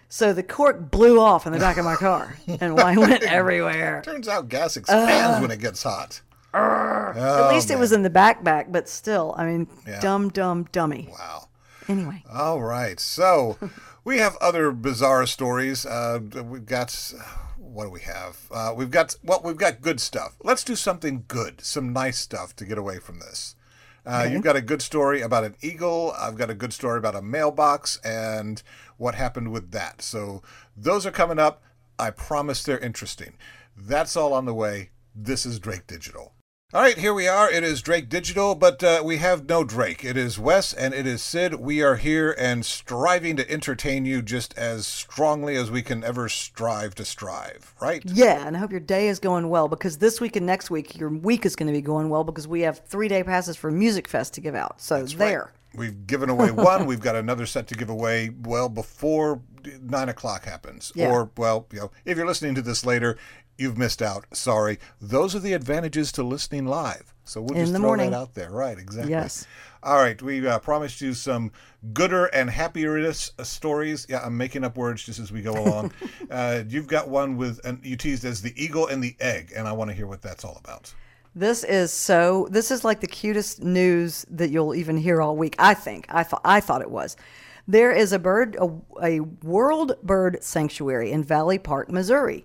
So the cork blew off in the back of my car and wine went everywhere. Turns out gas expands when it gets hot. At Oh, least it was in the backpack, but still, I mean, Yeah. dumb, dumb, dummy. Wow. Anyway, All right. So we have other bizarre stories. Uh, we've got. What do we have? Uh, we've got well, we've got good stuff. Let's do something good, some nice stuff to get away from this. Uh, You've got a good story about an eagle. I've got a good story about a mailbox and what happened with that. So those are coming up. I promise they're interesting. That's all on the way. This is Drake Digital. All right, here we are. It is Drake Digital, but uh, we have no Drake. It is Wes and it is Syd. We are here and striving to entertain you just as strongly as we can ever strive to strive, right? yeah, and I hope your day is going well because this week and next week, your week is going to be going well because we have three day passes for Music Fest to give out. So there. We've given away one. We've got another set to give away well before nine o'clock happens. Yeah. Or, well, you know, if you're listening to this later, you've missed out. Sorry. Those are the advantages to listening live. So we'll In just throw morning. that out there. Right, exactly. Yes. All right. We uh, promised you some gooder and happier uh, stories. Yeah, I'm making up words just as we go along. uh, you've got one with, and you teased as the eagle and the egg, and I want to hear what that's all about. This is so. This is like the cutest news that you'll even hear all week. I think. I thought. I thought it was. There is a bird, a, a world bird sanctuary in Valley Park, Missouri,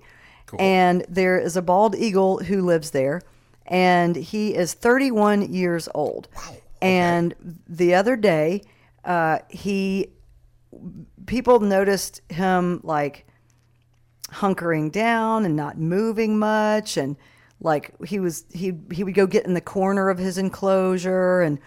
and there is a bald eagle who lives there, and he is 31 years old. Wow. And the other day, uh, he people noticed him like hunkering down and not moving much and like he was he he would go get in the corner of his enclosure and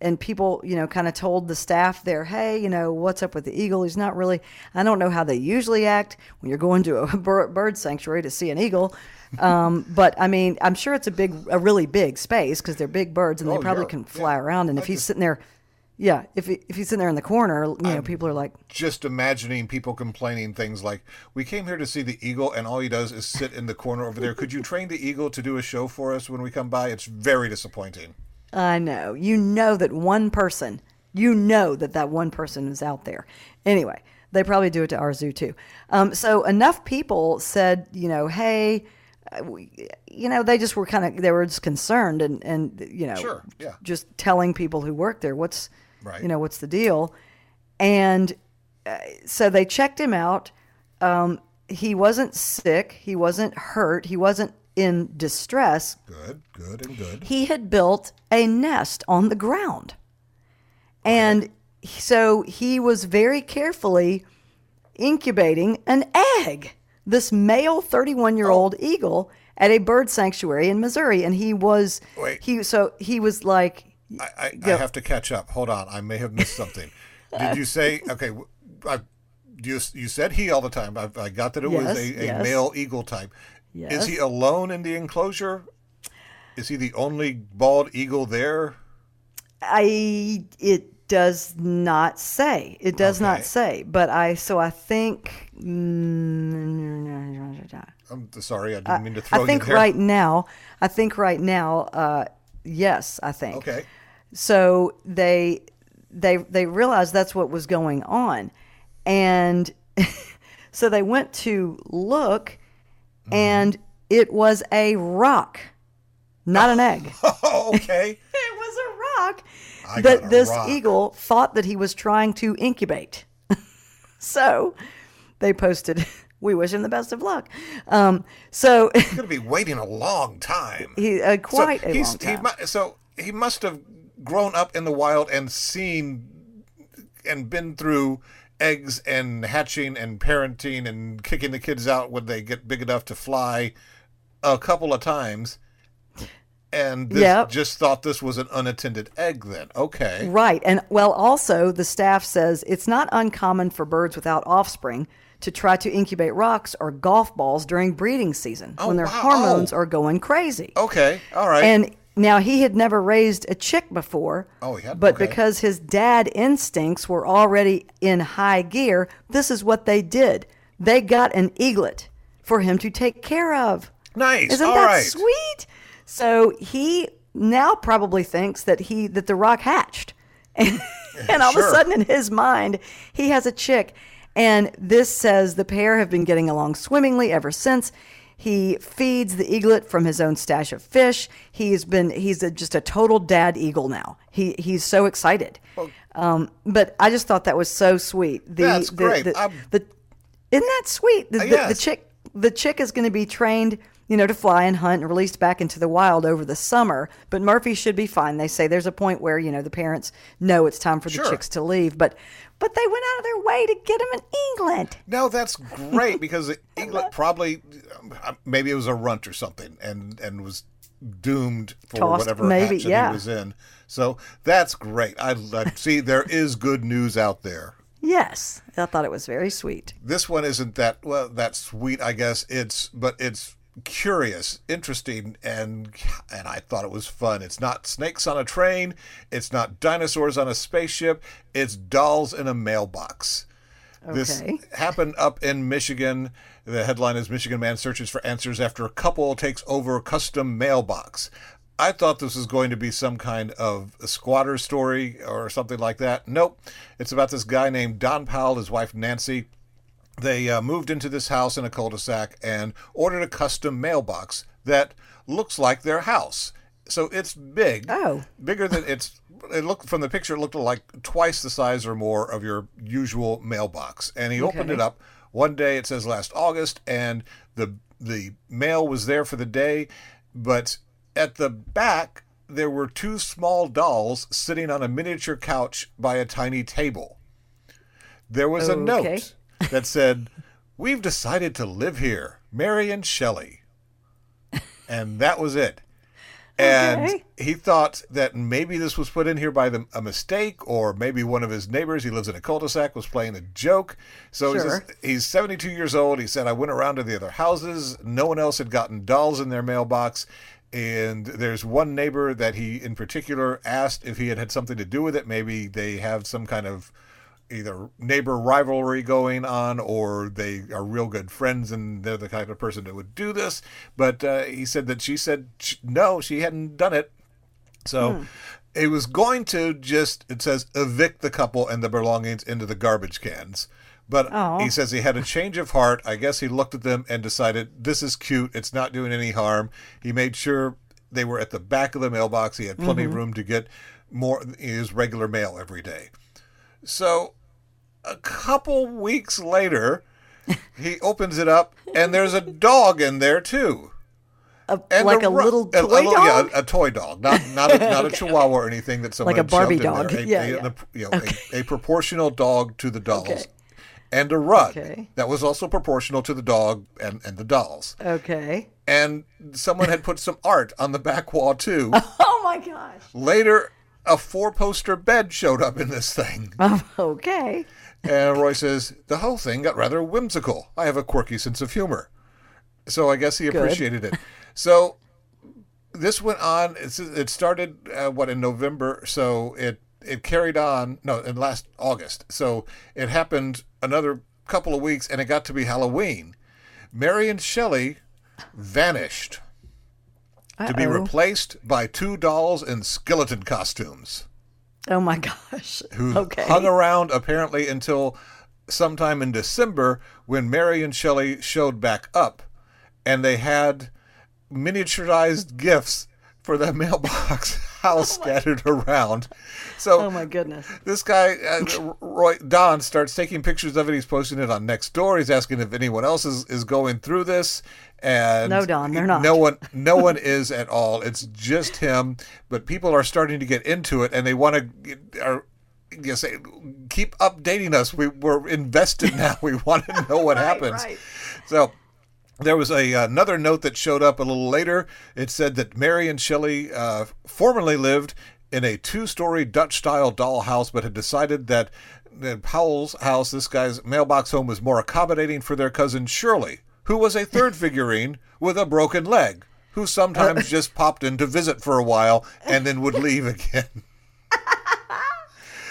and people you know kind of told the staff there hey you know what's up with the eagle? He's not really i don't know how they usually act when you're going to a bird sanctuary to see an eagle. Um, but i mean i'm sure it's a big a really big space because they're big birds and they Oh, probably yeah, can yeah. fly around and if he's sitting there yeah if, he, if he's in there in the corner you know people are like just imagining people complaining things like, "We came here to see the eagle, and all he does is sit in the corner over there. Could you train the eagle to do a show for us when we come by?" It's very disappointing. I know. You know that one person, you know that that one person is out there. Anyway, they probably do it to our zoo too. Um, so enough people said, you know, hey, uh, you know, they just were kind of, they were just concerned and, and, you know, Sure, yeah. just telling people who work there, what's, Right. you know, what's the deal. And uh, so they checked him out. Um, he wasn't sick. He wasn't hurt. He wasn't in distress Good, good, and good. he had built a nest on the ground. And so he was very carefully incubating an egg, this male 31 year old eagle at a bird sanctuary in Missouri. And he was, Wait. he, so he was like, I, I, I have to catch up. Hold on, I may have missed something. Did you say okay? I, you you said he all the time. I, I got that it was a, a yes. male eagle type. Yes. Is he alone in the enclosure? Is he the only bald eagle there? I, it does not say. It does Okay. not say. But I so I think. mm, I'm sorry, I didn't mean to throw you. I think right now. I think right now. Uh, yes, I think. Okay. So they they they realized that's what was going on, and so they went to look, Mm-hmm. and it was a rock, not an egg. Okay. it was a rock I that a this rock. eagle thought that he was trying to incubate. so they posted, "We wish him the best of luck." Um, so He's going to be waiting a long time. he uh, quite so a long time. He, so he must have grown up in the wild and seen and been through eggs and hatching and parenting and kicking the kids out when they get big enough to fly a couple of times. And this Yep. just thought this was an unattended egg then. Okay. Right. And well, also, the staff says it's not uncommon for birds without offspring to try to incubate rocks or golf balls during breeding season oh, when their wow. hormones Oh. are going crazy. Okay. All right. And now he had never raised a chick before. Oh, hadn't? But Okay. because his dad instincts were already in high gear, this is what they did. They got an eaglet for him to take care of. nice. Isn't All that right. sweet? So he now probably thinks that he that the rock hatched, and, and all of a sudden in his mind he has a chick, and this says the pair have been getting along swimmingly ever since. He feeds the eaglet from his own stash of fish. He's been he's a, just a total dad eagle now. He he's so excited. Um, but I just thought that was so sweet. The, That's the- great. The, the, isn't that sweet? The, Uh, the, the chick the chick is going to be trained, you know, to fly and hunt and released back into the wild over the summer. But Murphy should be fine. They say there's a point where you know the parents know it's time for the Sure. chicks to leave, but but they went out of their way to get him in eaglet. No, that's great because eaglet probably, um, maybe it was a runt or something, and and was doomed for Tossed, whatever maybe, that yeah. he was in. So that's great. I, I see there is good news out there. Yes, I thought it was very sweet. This one isn't that well that sweet, I guess. It's but it's curious, interesting, and and I thought it was fun. It's not snakes on a train. It's not dinosaurs on a spaceship. It's dolls in a mailbox. This happened up in Michigan. The headline is Michigan man searches for answers after a couple takes over custom mailbox. I thought this was going to be some kind of a squatter story or something like that. Nope. It's about this guy named Don Powell, his wife Nancy. They uh, moved into this house in a cul de sac and ordered a custom mailbox that looks like their house. So it's big. Oh. Bigger than it's. It looked from the picture. It looked like twice the size or more of your usual mailbox. And he opened it up one day. It says last August, and the the mail was there for the day, but at the back there were two small dolls sitting on a miniature couch by a tiny table. There was a note that said, "We've decided to live here, Mary and Shelley," and that was it. And Okay. he thought that maybe this was put in here by the, a mistake, or maybe one of his neighbors, he lives in a cul-de-sac, was playing a joke. So he says- Sure. he's 72 years old. He said, I went around to the other houses. No one else had gotten dolls in their mailbox. And there's one neighbor that he, in particular, asked if he had had something to do with it. Maybe they have some kind of either neighbor rivalry going on or they are real good friends and they're the kind of person that would do this. But uh, he said that she said sh- no, she hadn't done it. So it was going to just, it says, evict the couple and the belongings into the garbage cans. But Aw. he says he had a change of heart. I guess he looked at them and decided, this is cute. It's not doing any harm. He made sure they were at the back of the mailbox. He had plenty of room to get more his regular mail every day. So a couple weeks later, he opens it up and there's a dog in there too. A, like a, ru- little a- a toy little- dog. Yeah, a toy dog, not not a, not a Chihuahua or anything that someone Like a Barbie in dog. A, Yeah, a- yeah. a- you know, a, a proportional dog to the dolls, Okay. and a rug Okay. that was also proportional to the dog and and the dolls. Okay. And someone had put some art on the back wall too. Oh my gosh. Later, a four poster bed showed up in this thing. Okay. And Roy says, the whole thing got rather whimsical. I have a quirky sense of humor. So I guess he appreciated it. So this went on. It started, uh, what, in November? So it it carried on. No, in last August. So it happened another couple of weeks, and it got to be Halloween. Mary and Shelley vanished to be replaced by two dolls in skeleton costumes Oh my gosh. who okay. hung around apparently until sometime in December when Mary and Shelley showed back up and they had miniaturized gifts for the mailbox house scattered around. So oh my goodness. this guy, uh, Roy Don, starts taking pictures of it. He's posting it on Nextdoor. He's asking if anyone else is, is going through this. And No, Don, they're not. No one, no one is at all. It's just him. But people are starting to get into it, and they want to are. You say, keep updating us. We, we're invested now. We want to know what Right, happens. right. So there was a another note that showed up a little later. It said that Mary and Shelley uh, formerly lived in a two-story Dutch-style dollhouse, but had decided that that Powell's house, this guy's mailbox home, was more accommodating for their cousin Shirley, who was a third figurine with a broken leg, who sometimes just popped in to visit for a while and then would leave again.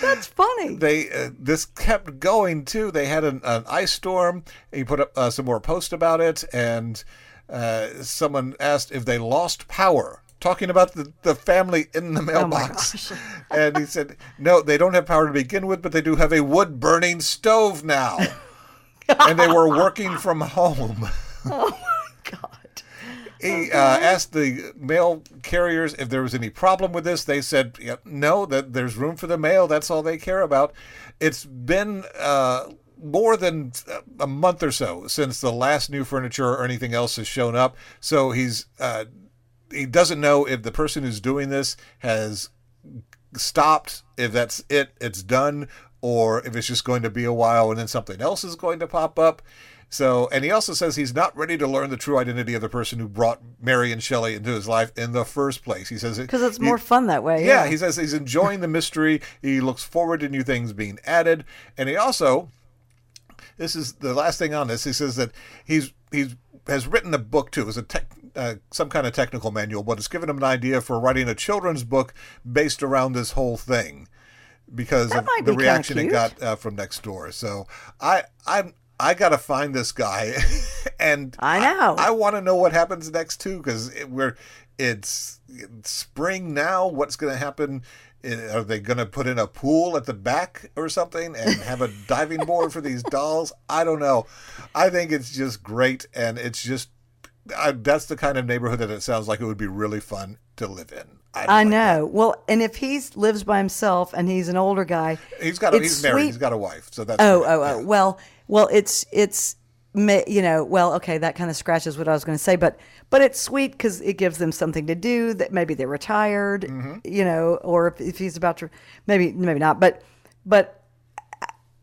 That's funny. they uh, this kept going too. They had an, an ice storm. He put up uh, some more posts about it, and uh, someone asked if they lost power. Talking about the, the family in the mailbox. and he said, No, they don't have power to begin with, but they do have a wood burning stove now. and they were working from home. oh my god. He uh, asked the mail carriers if there was any problem with this. They said, yeah, no, that there's room for the mail. That's all they care about. It's been uh, more than a month or so since the last new furniture or anything else has shown up. So he's uh, he doesn't know if the person who's doing this has stopped, if that's it, it's done, or if it's just going to be a while and then something else is going to pop up. So, and he also says he's not ready to learn the true identity of the person who brought Mary and Shelley into his life in the first place. He says Because it's he- more fun that way. yeah, he says he's enjoying the mystery. He looks forward to new things being added, and he also, this is the last thing on this. He says that he's he's has written a book too. It's a tech, uh, some kind of technical manual, but it's given him an idea for writing a children's book based around this whole thing because That of the reaction it got uh, from next door. So I I'm. I gotta find this guy, and I know. I, want to know what happens next too, because it, we're it's, it's spring now. What's going to happen? Are they going to put in a pool at the back or something and have a diving board for these dolls? I don't know. I think it's just great, and it's just I, that's the kind of neighborhood that it sounds like it would be really fun to live in. I like know. Well, and if he lives by himself and he's an older guy. He's got a, he's married. He's got a wife, so that's Oh, great. oh, oh. Well, well, it's it's you know, well, okay, that kind of scratches what I was going to say, but but it's sweet because it gives them something to do. That maybe they're retired, Mm-hmm. you know, or if, if he's about to, maybe maybe not, but but.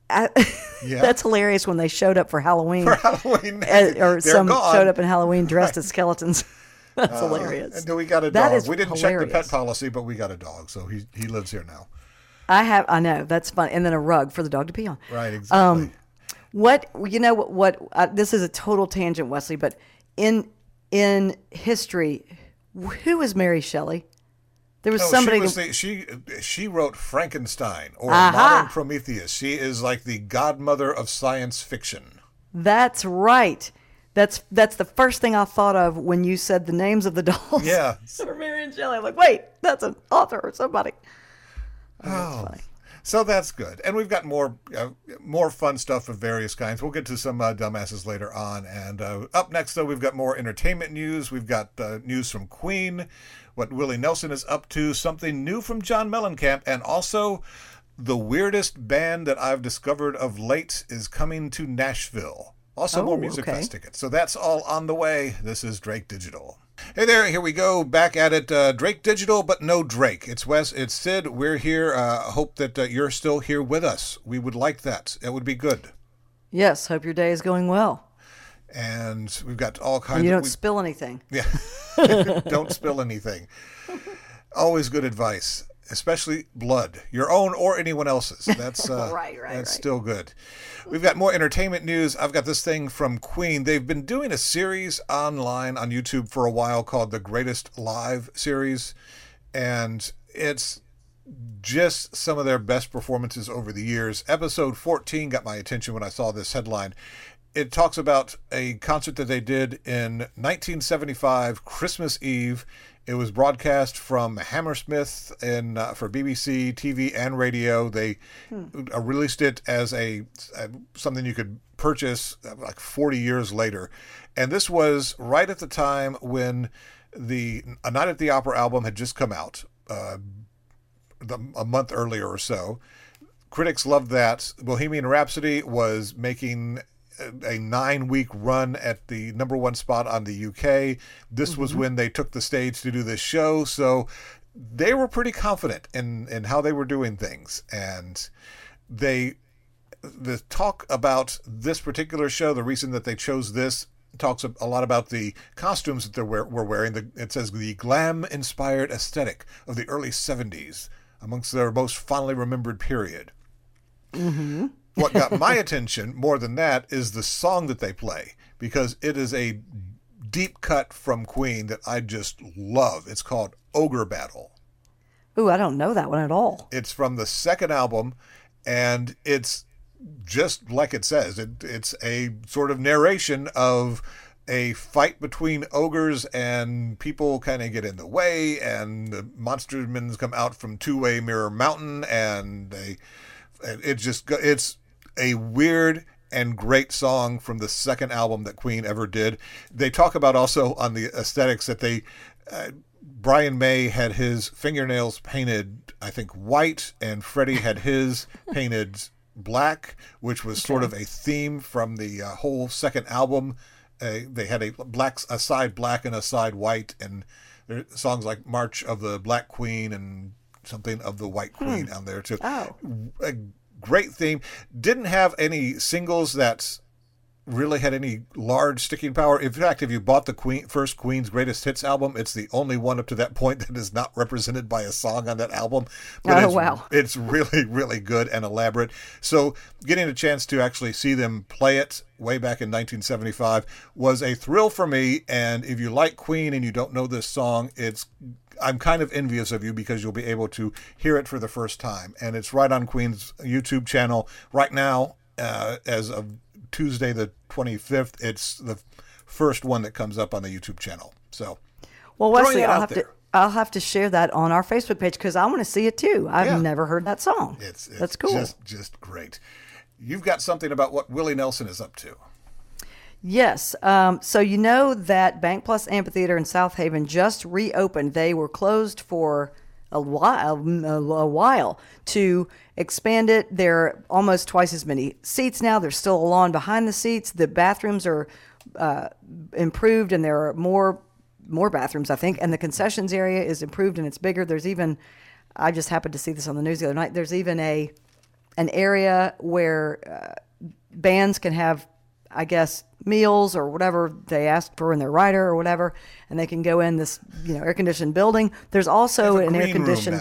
I, Yeah. That's hilarious when they showed up for Halloween, For Halloween, uh, or some gone. showed up in Halloween dressed as skeletons. That's hilarious. And then we got a dog. We didn't check the pet policy, but we got a dog, so he he lives here now. I have, I know that's fun, and then a rug for the dog to pee on. Right, exactly. Um, What you know? What? what uh, this is a total tangent, Wesley. But in in history, who is Mary Shelley? There was No, somebody. she, was the, she she wrote Frankenstein or Aha. modern Prometheus. She is like the godmother of science fiction. that's right. That's that's the first thing I thought of when you said the names of the dolls. Yeah. Mary and Shelley. I'm like, wait, that's an author or somebody. Oh, so that's good. And we've got more uh, more fun stuff of various kinds. We'll get to some uh, dumbasses later on. And uh, up next, though, we've got more entertainment news. We've got uh, news from Queen, what Willie Nelson is up to, something new from John Mellencamp, and also the weirdest band that I've discovered of late is coming to Nashville. Also, more Oh, Music okay. Fest tickets. So that's all on the way. This is Drake Digital. Hey there, here we go. Back at it. Uh, Drake Digital, but no Drake. It's Wes, it's Syd. We're here. Uh, hope that uh, you're still here with us. We would like that. It would be good. Yes. Hope your day is going well. And we've got all kinds And you don't we- spill anything. Yeah. Don't spill anything. Always good advice, especially blood, your own or anyone else's. That's uh, Right, right, That's right. still good. We've got more entertainment news. I've got this thing from Queen. They've been doing a series online on YouTube for a while called the Greatest Live series, and it's just some of their best performances over the years. Episode 14 got my attention when I saw this headline. It talks about a concert that they did in 1975, Christmas Eve. It was broadcast from Hammersmith in uh, for BBC TV and radio. They uh, released it as a, a something you could purchase uh, like 40 years later, and this was right at the time when the A Night at the Opera album had just come out. Uh, the, a month earlier or so. Critics loved that. Bohemian Rhapsody was making a, nine week run at the number one spot on the UK. This was when they took the stage to do this show. So they were pretty confident in, in how they were doing things. And they, the talk about this particular show, the reason that they chose this talks a lot about the costumes that they were, were wearing. The, it says the glam inspired aesthetic of the early 70s amongst their most fondly remembered period. Mm-hmm. What got my attention more than that is the song that they play because it is a deep cut from Queen that I just love. It's called Ogre Battle. Ooh, I don't know that one at all. It's from the second album, and it's just like it says. It, it's a sort of narration of a fight between ogres and people kind of get in the way and the monster men come out from two-way mirror mountain and they it just it's a weird and great song from the second album that queen ever did. They talk about also on the aesthetics that they uh, brian may had his fingernails painted i think white and freddie had his painted black which was sort of a theme from the uh, whole second album. Uh, they had a black a side black and a side white and there songs like march of the black queen and something of the white queen on there too. Oh. a great theme. Didn't have any singles that really had any large sticking power. In fact if you bought the queen first queen's greatest hits album it's the only one up to that point that is not represented by a song on that album. Oh, it's, wow. it's really really good and elaborate. So getting a chance to actually see them play it way back in 1975 was a thrill for me. And if you like queen and you don't know this song it's I'm kind of envious of you because you'll be able to hear it for the first time. And it's right on Queen's YouTube channel right now, uh, as of Tuesday, the 25th. It's the first one that comes up on the YouTube channel. So, Well, Wesley, I'll have to. I'll have to share that on our Facebook page because I want to see it too. I've Yeah. never heard that song. it's, it's That's cool. Just, just great. You've got something about what Willie Nelson is up to. Yes. Um, so you know that Bank Plus Amphitheater in Southaven just reopened. They were closed for a while, a while to expand it. There are almost twice as many seats now. There's still a lawn behind the seats. The bathrooms are uh, improved, and there are more more bathrooms, I think. And the concessions area is improved and it's bigger. There's even, I just happened to see this on the news the other night. There's even a an area where uh, bands can have, I guess, meals or whatever they asked for in their rider or whatever, and they can go in this you know air conditioned building. There's also an air conditioned.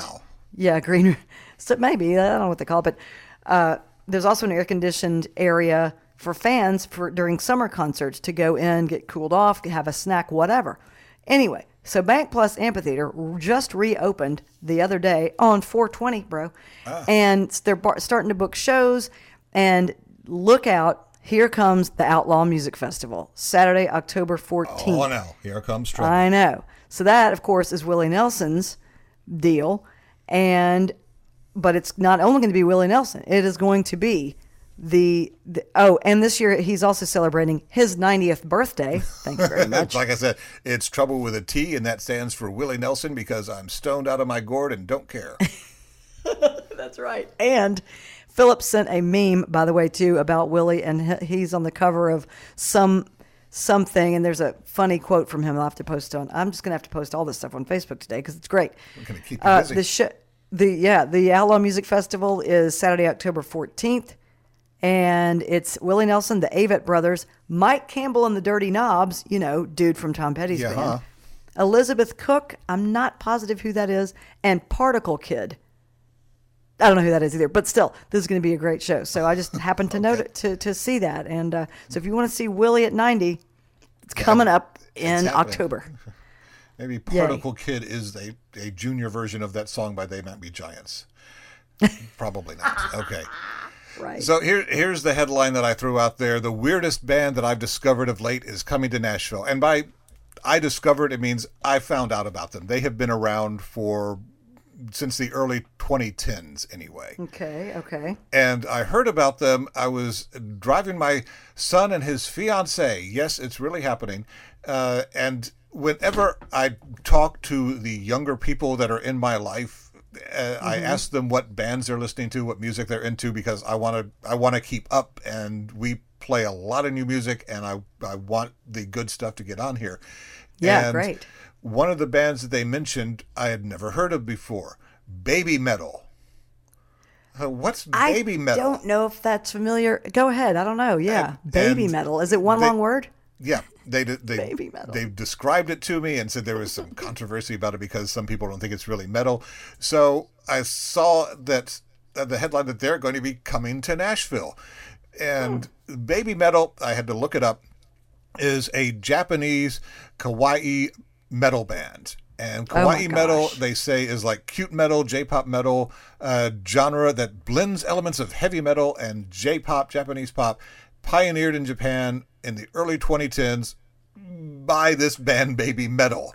yeah, green. room. So maybe I don't know what they call it, but uh, there's also an air conditioned area for fans for during summer concerts to go in, get cooled off, have a snack, whatever. Anyway, so Bank Plus Amphitheater just reopened the other day on 420, bro, and they're bar- starting to book shows. And look out, here comes the Outlaw Music Festival, Saturday, October 14th. Oh, no. Here comes trouble. I know. So that, of course, is Willie Nelson's deal, and but it's not only going to be Willie Nelson. It is going to be the, the oh, and this year he's also celebrating his 90th birthday. Thank you very much. like I said, it's trouble with a T, and that stands for Willie Nelson because I'm stoned out of my gourd and don't care. That's right. And Philip sent a meme, by the way, too, about Willie, and he's on the cover of some something, and there's a funny quote from him. I'll have to post on. I'm just gonna have to post all this stuff on Facebook today because it's great. We're gonna keep you Uh, busy. the sh- the yeah, the Outlaw Music Festival is Saturday, October 14th. And it's Willie Nelson, the Avett Brothers, Mike Campbell and the Dirty Knobs, you know, dude from Tom Petty's Yeah, band. Elizabeth Cook, I'm not positive who that is, and Particle Kid. I don't know who that is either, but still, this is going to be a great show. So I just happened to note it, to to see that, and uh, so if you want to see Willie at 90, it's coming up in happening. October. Maybe Particle Kid is a, a junior version of that song by They Might Be Giants. Probably not. Okay. Right. So here, here's the headline that I threw out there. The weirdest band that I've discovered of late is coming to Nashville. And by I discovered, it means I found out about them. They have been around for since the early 2010s, anyway. okay. Okay. And I heard about them. I was driving my son and his fiance. Yes, it's really happening. Uh, and whenever I talk to the younger people that are in my life, uh, I ask them what bands they're listening to, what music they're into, because I want to I want to keep up. And we play a lot of new music, and I I want the good stuff to get on here. Yeah, And great. One of the bands that they mentioned I had never heard of before, Babymetal. Uh, What's babymetal? I don't know if that's familiar. Go ahead. I don't know. Yeah. And- baby and metal. Is it one they- long word? Yeah, they they Babymetal. they described it to me and said there was some controversy about it because some people don't think it's really metal. So I saw that uh, the headline that they're going to be coming to Nashville, and Babymetal. I had to look it up. Is a Japanese kawaii metal band. And Oh kawaii metal, they say, is like cute metal, J-pop metal uh, genre that blends elements of heavy metal and J-pop, Japanese pop, pioneered in Japan in the early 2010s by this band Babymetal.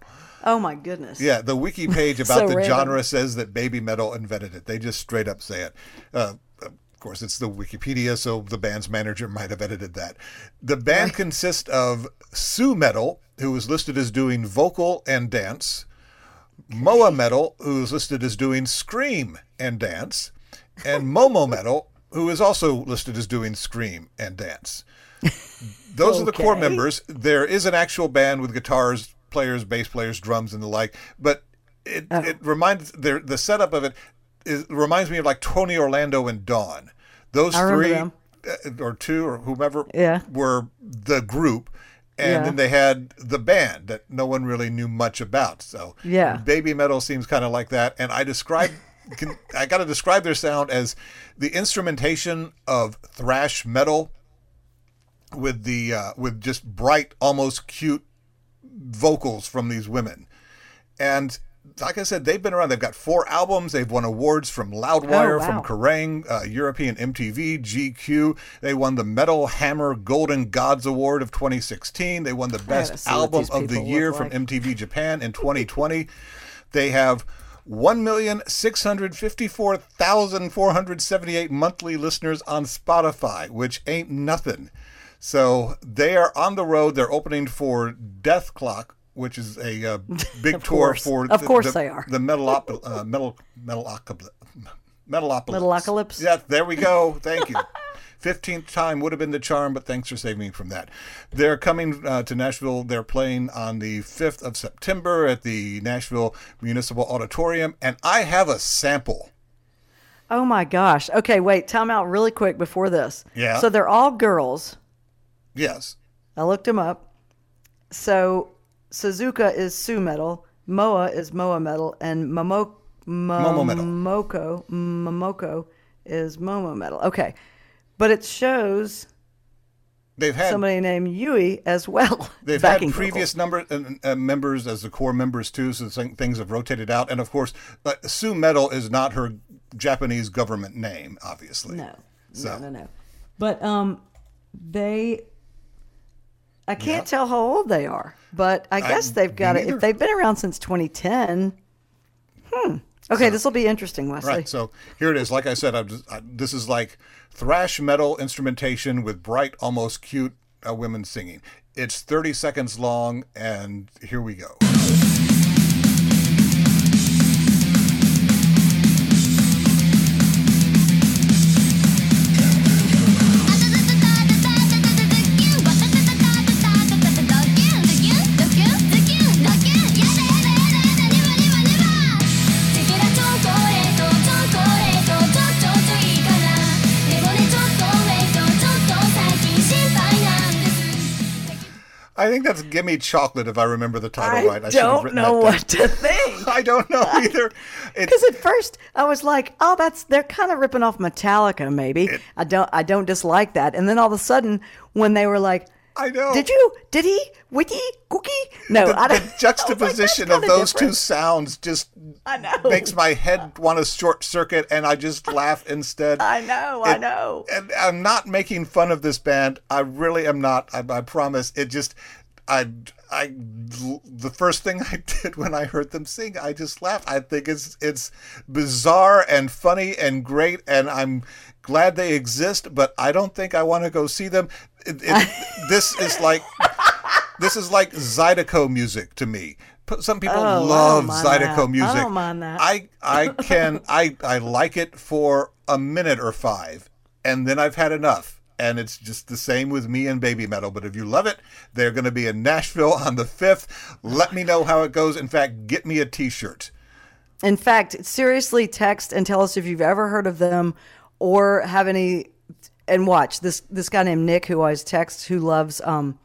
Oh my goodness. Yeah, the wiki page about So the random. genre says that Babymetal invented it. They just straight up say it. Uh, course, it's the Wikipedia, so the band's manager might have edited that. The band consists of Su-metal, who is listed as doing vocal and dance, Moa Metal, who is listed as doing scream and dance, and Momo Metal, who is also listed as doing scream and dance. Those are the core members. There is an actual band with guitars, players, bass players, drums, and the like. But it Oh. it reminds the the setup of it is reminds me of like Tony Orlando and Dawn. Those three them. uh, or two or whomever Yeah. were the group. And Yeah. then they had the band that no one really knew much about. So Yeah. babymetal seems kind of like that. And I describe, can, I got to describe their sound as the instrumentation of thrash metal with the uh, with just bright, almost cute vocals from these women. And like I said, they've been around. They've got four albums. They've won awards from Loudwire, Oh, wow. from Kerrang, uh, European MTV, GQ. They won the Metal Hammer Golden Gods Award of 2016. They won the Best Album of the Year look from. MTV Japan in 2020. they have 1,654,478 monthly listeners on Spotify, which ain't nothing. So they are on the road. They're opening for Dethklok, which is a uh, big tour course. for Of the, course the, they are. the metal uh, metal metal metalocalypse. Metalocalypse? Yeah, there we go. Thank you. 15th time would have been the charm, but thanks for saving me from that. They're coming uh, to Nashville. They're playing on the 5th of September at the Nashville Municipal Auditorium, and I have a sample. Oh my gosh. Okay, wait. Time out really quick before this. Yeah. So they're all girls. Yes. I looked them up. So Suzuka is Su-metal, Moa is Moa metal, and Momo, Momo metal. Momoko Momoko is Momo metal. Okay, but it shows They've had somebody named Yui as well. They've had previous number uh, uh, members as the core members too, so things have rotated out. And of course, uh, Su-metal is not her Japanese government name, obviously. No, So- no, no, no. But um, they. I can't Yeah. tell how old they are, but I guess they've got it. If they've been around since 2010, hmm. Okay, this will be interesting, Wesley. Right. So here it is. Like I said, just, I, this is like thrash metal instrumentation with bright, almost cute uh, women singing. It's 30 seconds long, and here we go. I think that's "Gimme Chocolate" if I remember the title I right. I should have don't know what to think. I don't know either. Because at first I was like, "Oh, that's they're kind of ripping off Metallica, maybe." I don't, I don't dislike that. And then all of a sudden, when they were like, I know. Did you? Did he? Wiki? Cookie? No, The, I don't. The oh juxtaposition I of was like, "That's those two sounds just I know. makes my head want to short circuit, and I just laugh instead. I know. I know. And I'm not making fun of this band. I really am not. I, I promise. It just, I, I, the first thing I did when I heard them sing, I just laughed. I think it's it's bizarre and funny and great, and I'm glad they exist. But I don't think I want to go see them. It, it, this is like. This is like Zydeco music to me. Some people Oh, love Zydeco that. I music. don't mind that. I I can I I like it for a minute or five, and then I've had enough. And it's just the same with me and Babymetal. But if you love it, they're going to be in Nashville on the fifth. Let me know how it goes. In fact, get me a T-shirt. In fact, seriously, text and tell us if you've ever heard of them or have any. And watch this this guy named Nick who always texts who loves um,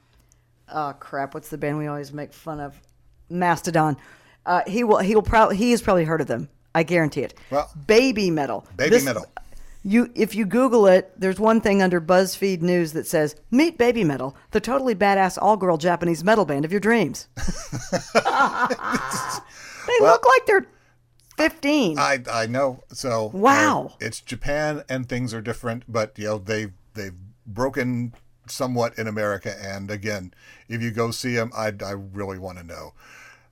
oh crap, what's the band we always make fun of? Mastodon. Uh, he will he will probably he has probably heard of them. I guarantee it. Well, babymetal. Baby Metal. You if you Google it, there's one thing under BuzzFeed News that says "Meet Babymetal, the totally badass all-girl Japanese metal band of your dreams." they look like they're 15. I I know. So Wow. uh, it's Japan and things are different, but you know they they've broken somewhat in America. And again, if you go see them, I I really want to know.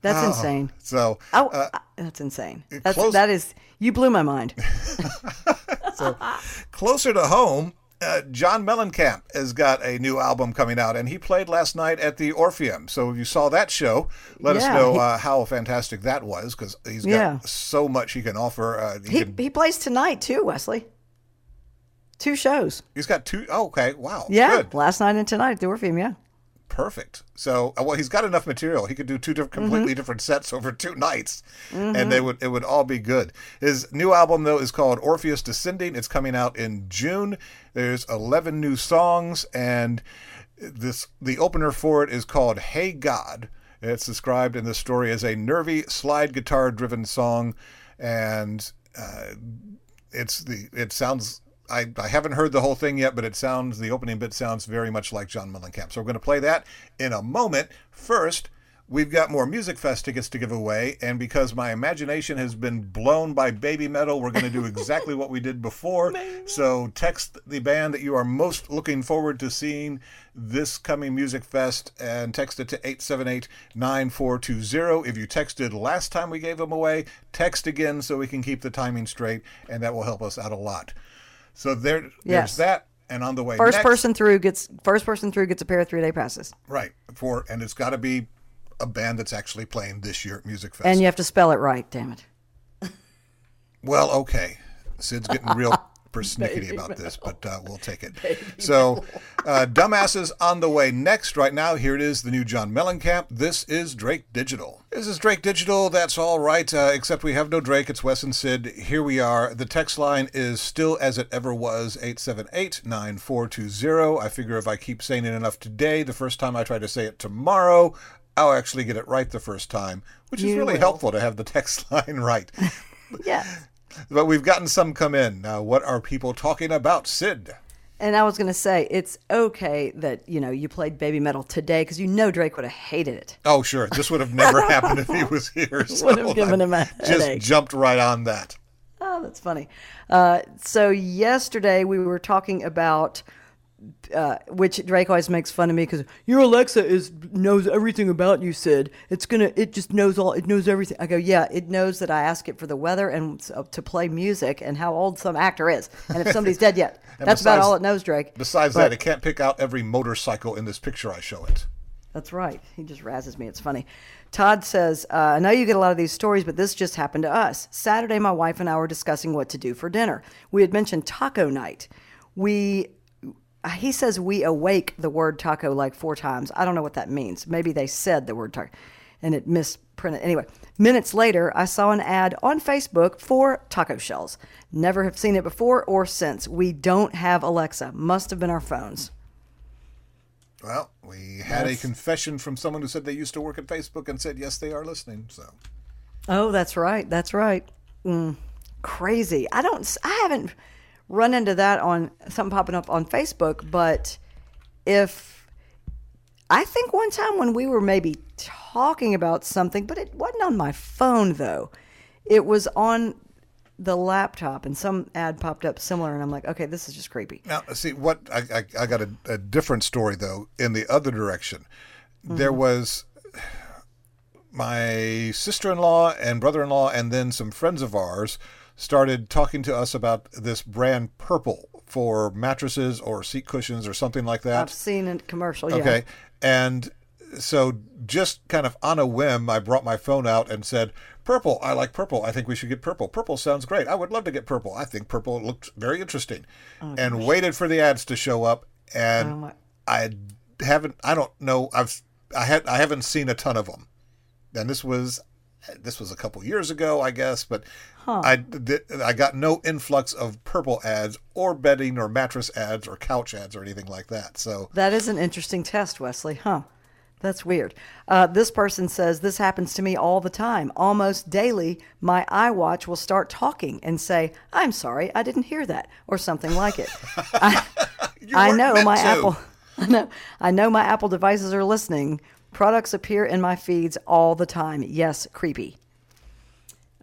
That's Oh, insane. So Oh, uh, uh, that's insane. That's close- that is you blew my mind. closer to home, uh, John Mellencamp has got a new album coming out, and he played last night at the Orpheum. So if you saw that show, let us know he- uh, how fantastic that was because he's got Yeah. so much he can offer. Uh, he He can, he plays tonight too, Wesley. Two shows. he's got two oh, okay, wow, Yeah, good, last night and tonight at the Orpheum. Yeah. Perfect. So uh, well, he's got enough material. He could do two different, Mm-hmm. completely different sets over two nights, and they would it would all be good. His new album though is called Orpheus Descending. It's coming out in June. There's 11 new songs, and this the opener for it is called Hey God. It's described in the story as a nervy slide guitar driven song, and uh, it's the it sounds. I, I haven't heard the whole thing yet, but it sounds the opening bit sounds very much like John Mellencamp. So we're going to play that in a moment. First, we've got more Music Fest tickets to give away, and because my imagination has been blown by babymetal, we're going to do exactly what we did before. So text the band that you are most looking forward to seeing this coming Music Fest and text it to 878-9420. If you texted last time we gave them away, text again so we can keep the timing straight, and that will help us out a lot. So there, there's Yes. that, and on the way First next, person through gets first person through gets a pair of three day passes, right? For and it's got to be a band that's actually playing this year at Music Fest. and you have to spell it right. Damn it. Well, okay. Syd's getting real persnickety about this, but uh, we'll take it. So, uh, Dumbasses on the way next. Right now, here it is, the new John Mellencamp. This is Drake Digital. This is Drake Digital. That's all right, uh, except we have no Drake. It's Wes and Syd. Here we are. The text line is still as it ever was 878 9420. I figure if I keep saying it enough today, the first time I try to say it tomorrow, I'll actually get it right the first time, which is really will. helpful to have the text line right. Yes. But we've gotten some come in. Now, what are people talking about, Syd? And I was going to say it's okay that you know you played babymetal today because you know Drake would have hated it. Oh, sure. This would have never happened if he was here. So Would have given him a Just headache. jumped right on that. Oh, that's funny. Uh, so yesterday we were talking about uh, which Drake always makes fun of me because your Alexa is knows everything about you. Syd, it's gonna it just knows all it knows everything. I go, yeah, it knows that I ask it for the weather and so, to play music and how old some actor is and if somebody's dead yet. That's about all it knows, Drake. Besides But- that, it can't pick out every motorcycle in this picture I show it. That's right. He just razzes me. It's funny. Todd says, uh, I know you get a lot of these stories, but this just happened to us. Saturday, my wife and I were discussing what to do for dinner. We had mentioned taco night. We, he says we awake the word taco like four times. I don't know what that means. Maybe they said the word taco and it misprinted. Anyway, minutes later, I saw an ad on Facebook for taco shells. Never have seen it before or since. We don't have Alexa. Must have been our phones. Well, we had a confession from someone who said they used to work at Facebook and said, yes, they are listening. So, Oh, that's right. That's right. Mm, crazy. I don't. I haven't run into that on something popping up on Facebook. But if I think one time when we were maybe talking about something, but it wasn't on my phone though. It was on the laptop, and some ad popped up similar, and I'm like, okay, this is just creepy. Now, see what I, I, I got a, a different story though in the other direction. There mm-hmm. was my sister-in-law and brother-in-law, and then some friends of ours started talking to us about this brand Purple for mattresses or seat cushions or something like that. I've seen a commercial. Yeah. Okay. And so just kind of on a whim, I brought my phone out and said, Purple, I like purple. I think we should get purple. Purple sounds great. I would love to get purple. I think purple looks very interesting. Oh, and waited for the ads to show up. And Oh, I haven't, I don't know, I've, I had, I haven't seen a ton of them. And this was, this was a couple years ago, I guess, but I did, I got no influx of purple ads or bedding or mattress ads or couch ads or anything like that. So That is an interesting test, Wesley. Huh. That's weird. Uh, this person says this happens to me all the time. Almost daily, my iWatch will start talking and say, "I'm sorry, I didn't hear that," or something like it. I, I know my to. Apple. I know. I know my Apple devices are listening. Products appear in my feeds all the time. Yes, creepy.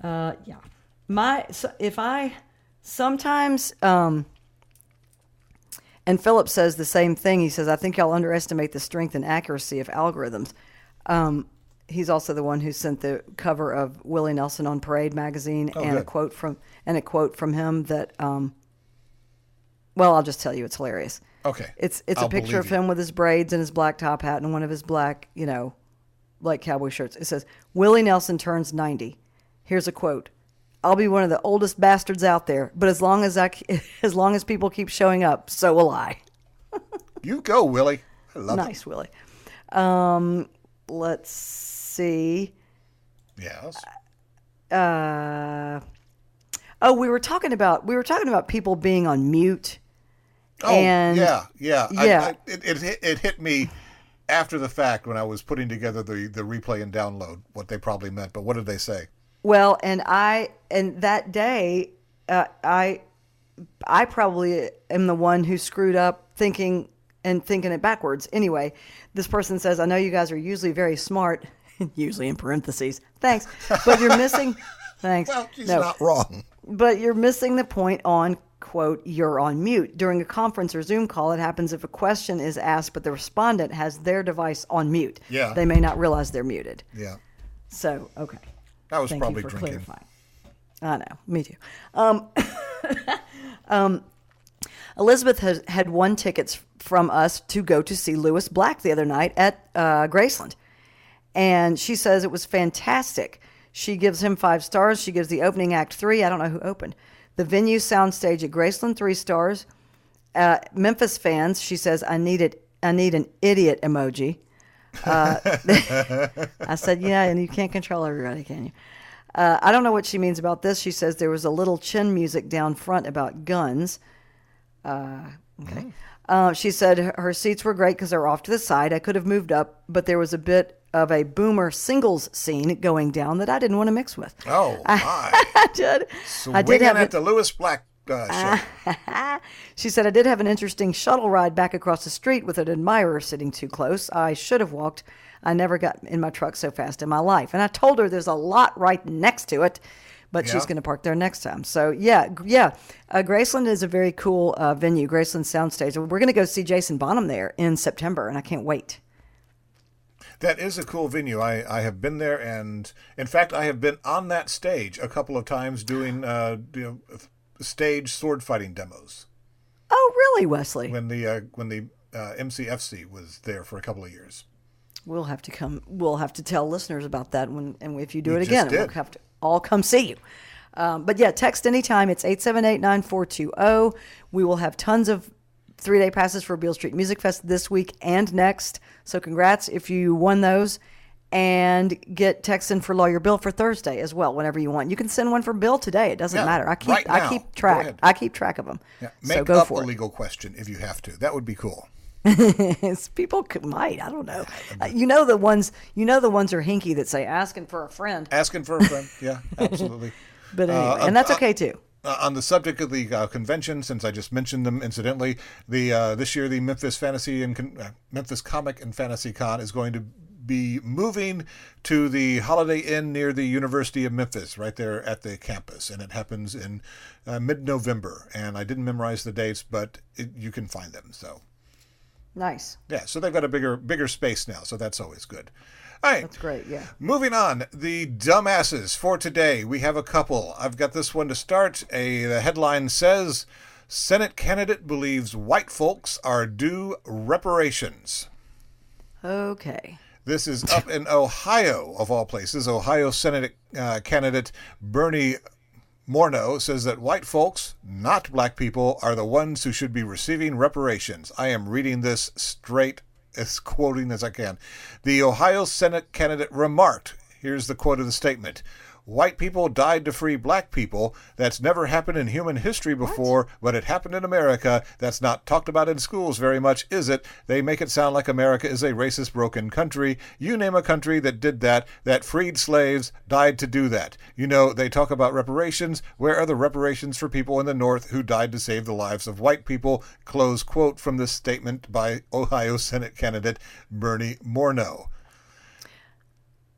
Uh, yeah. My so if I sometimes um, and Philip says the same thing. He says, I think y'all underestimate the strength and accuracy of algorithms. Um, he's also the one who sent the cover of Willie Nelson on Parade magazine and a Oh, quote from and a quote from him that um, well, I'll just tell you it's hilarious. Okay. It's it's I'll a picture of believe you. him with his braids and his black top hat and one of his black, you know, like cowboy shirts. It says, Willie Nelson turns 90. Here's a quote. I'll be one of the oldest bastards out there, but as long as I as long as people keep showing up, so will I. You go, Willie. I love Nice, Willie. Um, let's see. Yes. Uh, oh, we were talking about we were talking about people being on mute. Oh, and yeah, yeah. Yeah. I, it, it, hit- it hit me after the fact when I was putting together the, the replay and download what they probably meant. But what did they say? Well, and I and that day, uh, I I probably am the one who screwed up thinking and thinking it backwards. Anyway, this person says, "I know you guys are usually very smart, usually in parentheses. Thanks, but you're missing. thanks. Well, she's no, not wrong. but you're missing the point on quote you're on mute during a conference or zoom call it happens if a question is asked but the respondent has their device on mute Yeah. they may not realize they're muted Yeah. so okay That was Thank probably you for drinking. clarifying. I know, me too. Um, um, Elizabeth has, had won tickets from us to go to see Lewis Black the other night at uh, Graceland, and she says it was fantastic. She gives him five stars. She gives the opening act three. I don't know who opened. The venue soundstage at Graceland three stars. Uh, Memphis fans, she says, I need it. I need an idiot emoji. I said, yeah, and you can't control everybody, can you? Uh, I don't know what she means about this. She says there was a little chin music down front about guns. Uh, okay. Uh, she said her- her seats were great because they're off to the side. I could have moved up, but there was a bit of a boomer singles scene going down that I didn't want to mix with. Oh, my. I did. I did Swinging have at it. the Lewis Black uh, show. She said, I did have an interesting shuttle ride back across the street with an admirer sitting too close. I should have walked. I never got in my truck so fast in my life. And I told her there's a lot right next to it, but she's going to park there next time. So, yeah, yeah. Uh, Graceland is a very cool uh, venue, Graceland Soundstage. We're going to go see Jason Bonham there in September, and I can't wait. That is a cool venue. I, I have been there, and in fact, I have been on that stage a couple of times doing uh, you know, stage sword fighting demos Oh, really, Wesley? when the uh, when the uh, MCFC was there for a couple of years. We'll have to come. We'll have to tell listeners about that when, and if you do We it again, we'll have to all come see you. Um, but yeah, text anytime. It's 878-9420. We will have tons of three-day passes for Beale Street Music Fest this week and next. So congrats if you won those. And get text in for Lawyer Bill for Thursday as well, whenever you want. You can send one for Bill today. It doesn't Yeah, matter. I keep right I keep track. I keep track of them. Yeah, make so go up for a it. legal question if you have to. That would be cool. People could, might. I don't know. Uh, you know the ones. You know the ones are hinky that say asking for a friend. Asking for a friend. Yeah, absolutely. But anyway, Uh, and that's uh, okay too. Uh, on the subject of the uh, convention, since I just mentioned them incidentally, the uh, this year the Memphis Fantasy and Con- uh, Memphis Comic and Fantasy Con is going to be moving to the Holiday Inn near the University of Memphis, right there at the campus, and it happens in uh, mid-November. And I didn't memorize the dates, but it, you can find them. So Nice. yeah, so they've got a bigger bigger space now, so that's always good. All right. That's great. Yeah. Moving on, the dumbasses for today. We have a couple. I've got this one to start. A the headline says Senate candidate believes white folks are due reparations. Okay. This is up in Ohio, of all places. Ohio Senate uh, candidate Bernie Moreno says that white folks, not black people, are the ones who should be receiving reparations. I am reading this straight as quoting as I can. The Ohio Senate candidate remarked here's the quote of the statement White people died to free black people. That's never happened in human history before, but it happened in America. That's not talked about in schools very much, is it? They make it sound like America is a racist, broken country. You name a country that did that, that freed slaves, died to do that. You know, they talk about reparations. Where are the reparations for people in the North who died to save the lives of white people? Close quote from this statement by Ohio Senate candidate Bernie Moreno.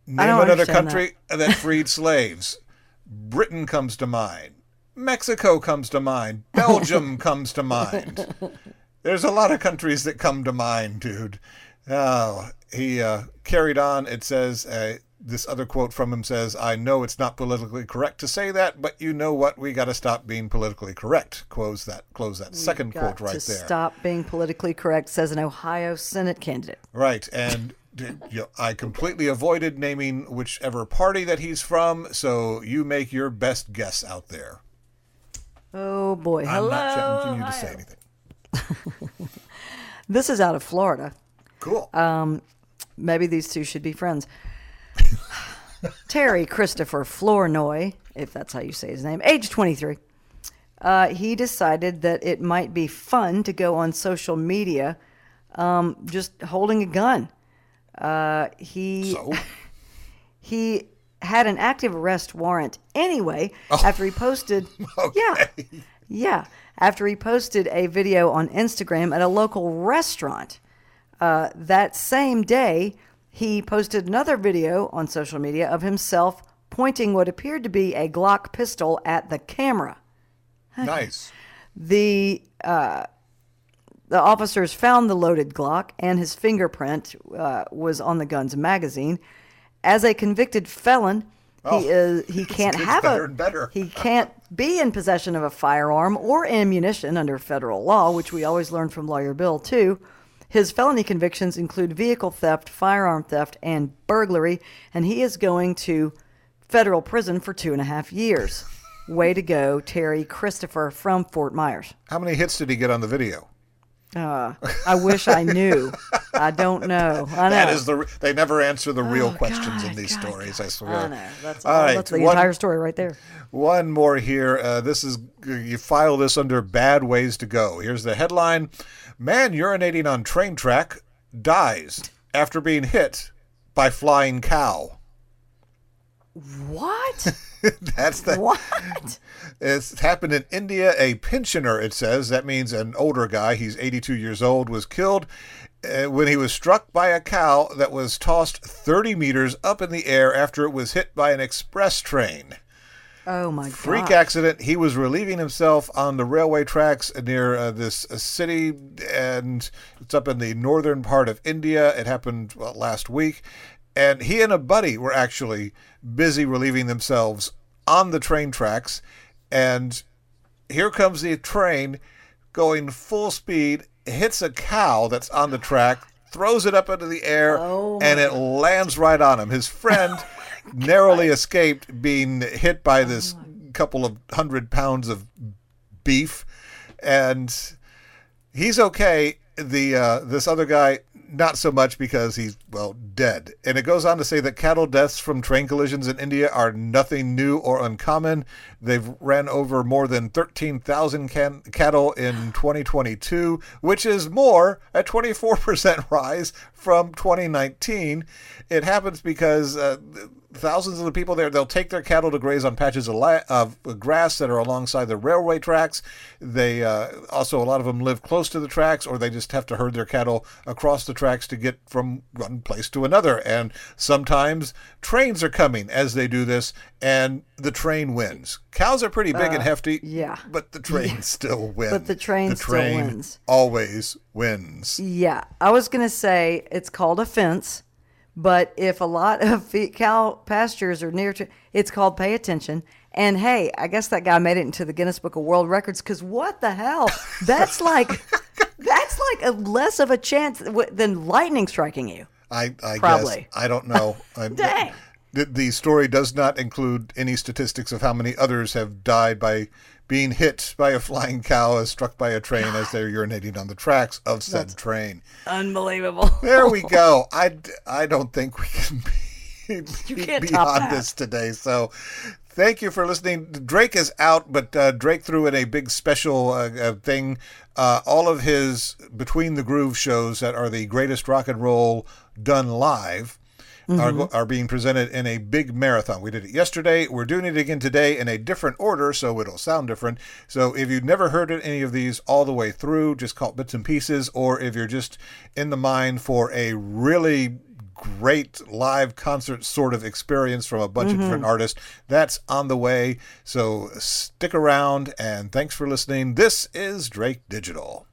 Name another country that. freed slaves. Britain comes to mind. Mexico comes to mind. Belgium comes to mind. There's a lot of countries that come to mind, dude. Oh, he uh, carried on. It says, uh, this other quote from him says, I know it's not politically correct to say that, but you know what? We got to stop being politically correct. Close that, close that second Got quote right to there. Stop being politically correct, says an Ohio Senate candidate. Right, and d- you know, I completely avoided naming whichever party that he's from, so you make your best guess out there. Oh boy. I'm Hello. not challenging you to say anything. This is out of Florida. Cool. Maybe these two should be friends. Terry Christopher Flournoy, if that's how you say his name, age 23. Uh, he decided that it might be fun to go on social media um, just holding a gun. Uh, he so, he had an active arrest warrant anyway after he posted yeah. Yeah. After he posted a video on instagram at a local restaurant uh, that same day he posted another video on social media of himself pointing what appeared to be a glock pistol at the camera. Nice. the uh, the officers found the loaded Glock, and his fingerprint uh, was on the gun's magazine. As a convicted felon, Oh, he is he can't have better a and better. he can't be in possession of a firearm or ammunition under federal law, which we always learn from Lawyer Bill too. His felony convictions include vehicle theft, firearm theft, and burglary, and he is going to federal prison for two and a half years. Way to go, Terry Christopher from Fort Myers. How many hits did he get on the video? Uh, I wish I knew. I don't know. I know. That is the. They never answer the real Oh, questions in these God, stories. I swear. I know. That's All all. right, That's the one- entire story right there. One more here. Uh, this is you file this under bad ways to go. Here's the headline: Man urinating on train track dies after being hit by flying cow. What? That's the. what? It's happened in India. A pensioner, it says, that means an older guy, he's 82 years old, was killed uh, when he was struck by a cow that was tossed 30 meters up in the air after it was hit by an express train. Oh my god. Freak god. accident. He was relieving himself on the railway tracks near uh, this uh, city, and it's up in the northern part of India. It happened well, last week. And he and a buddy were actually busy relieving themselves on the train tracks. And here comes the train going full speed, hits a cow that's on the track, throws it up into the air, Oh and it lands right on him. His friend narrowly escaped being hit by this couple of hundred pounds of beef, and he's okay. The uh, this other guy not so much because he's well dead. And it goes on to say that cattle deaths from train collisions in India are nothing new or uncommon. They've ran over more than 13,000 can- cattle in 2022, which is more a 24% rise from 2019. It happens because uh, thousands of the people there. They'll take their cattle to graze on patches of, la- of grass that are alongside the railway tracks. They uh, also a lot of them live close to the tracks, or they just have to herd their cattle across the tracks to get from one place to another. And sometimes trains are coming as they do this, and the train wins. Cows are pretty big and hefty, yeah. but the train still wins. But the train the still wins. Always wins. Yeah, I was gonna say it's called a fence, but if a lot of cow pastures are near to, it's called pay attention. And hey, I guess that guy made it into the Guinness Book of World Records because what the hell? That's like, that's like a less of a chance than lightning striking you. I, I Probably. guess I don't know. Dang. The, the story does not include any statistics of how many others have died by being hit by a flying cow as struck by a train as they're urinating on the tracks of said train. Unbelievable. There we go. I, I don't think we can be, You be can't top beyond this today. So thank you for listening. Drake is out, but uh, Drake threw in a big special uh, uh, thing. Uh, all of his Between the Groove shows that are the greatest rock and roll done live. Are, go- are being presented in a big marathon. We did it yesterday. We're doing it again today in a different order, so it'll sound different. So if you've never heard of any of these all the way through, just call it bits and pieces, or if you're just in the mind for a really great live concert sort of experience from a bunch of different mm-hmm. artists, that's on the way. So stick around and thanks for listening. This is Drake Digital.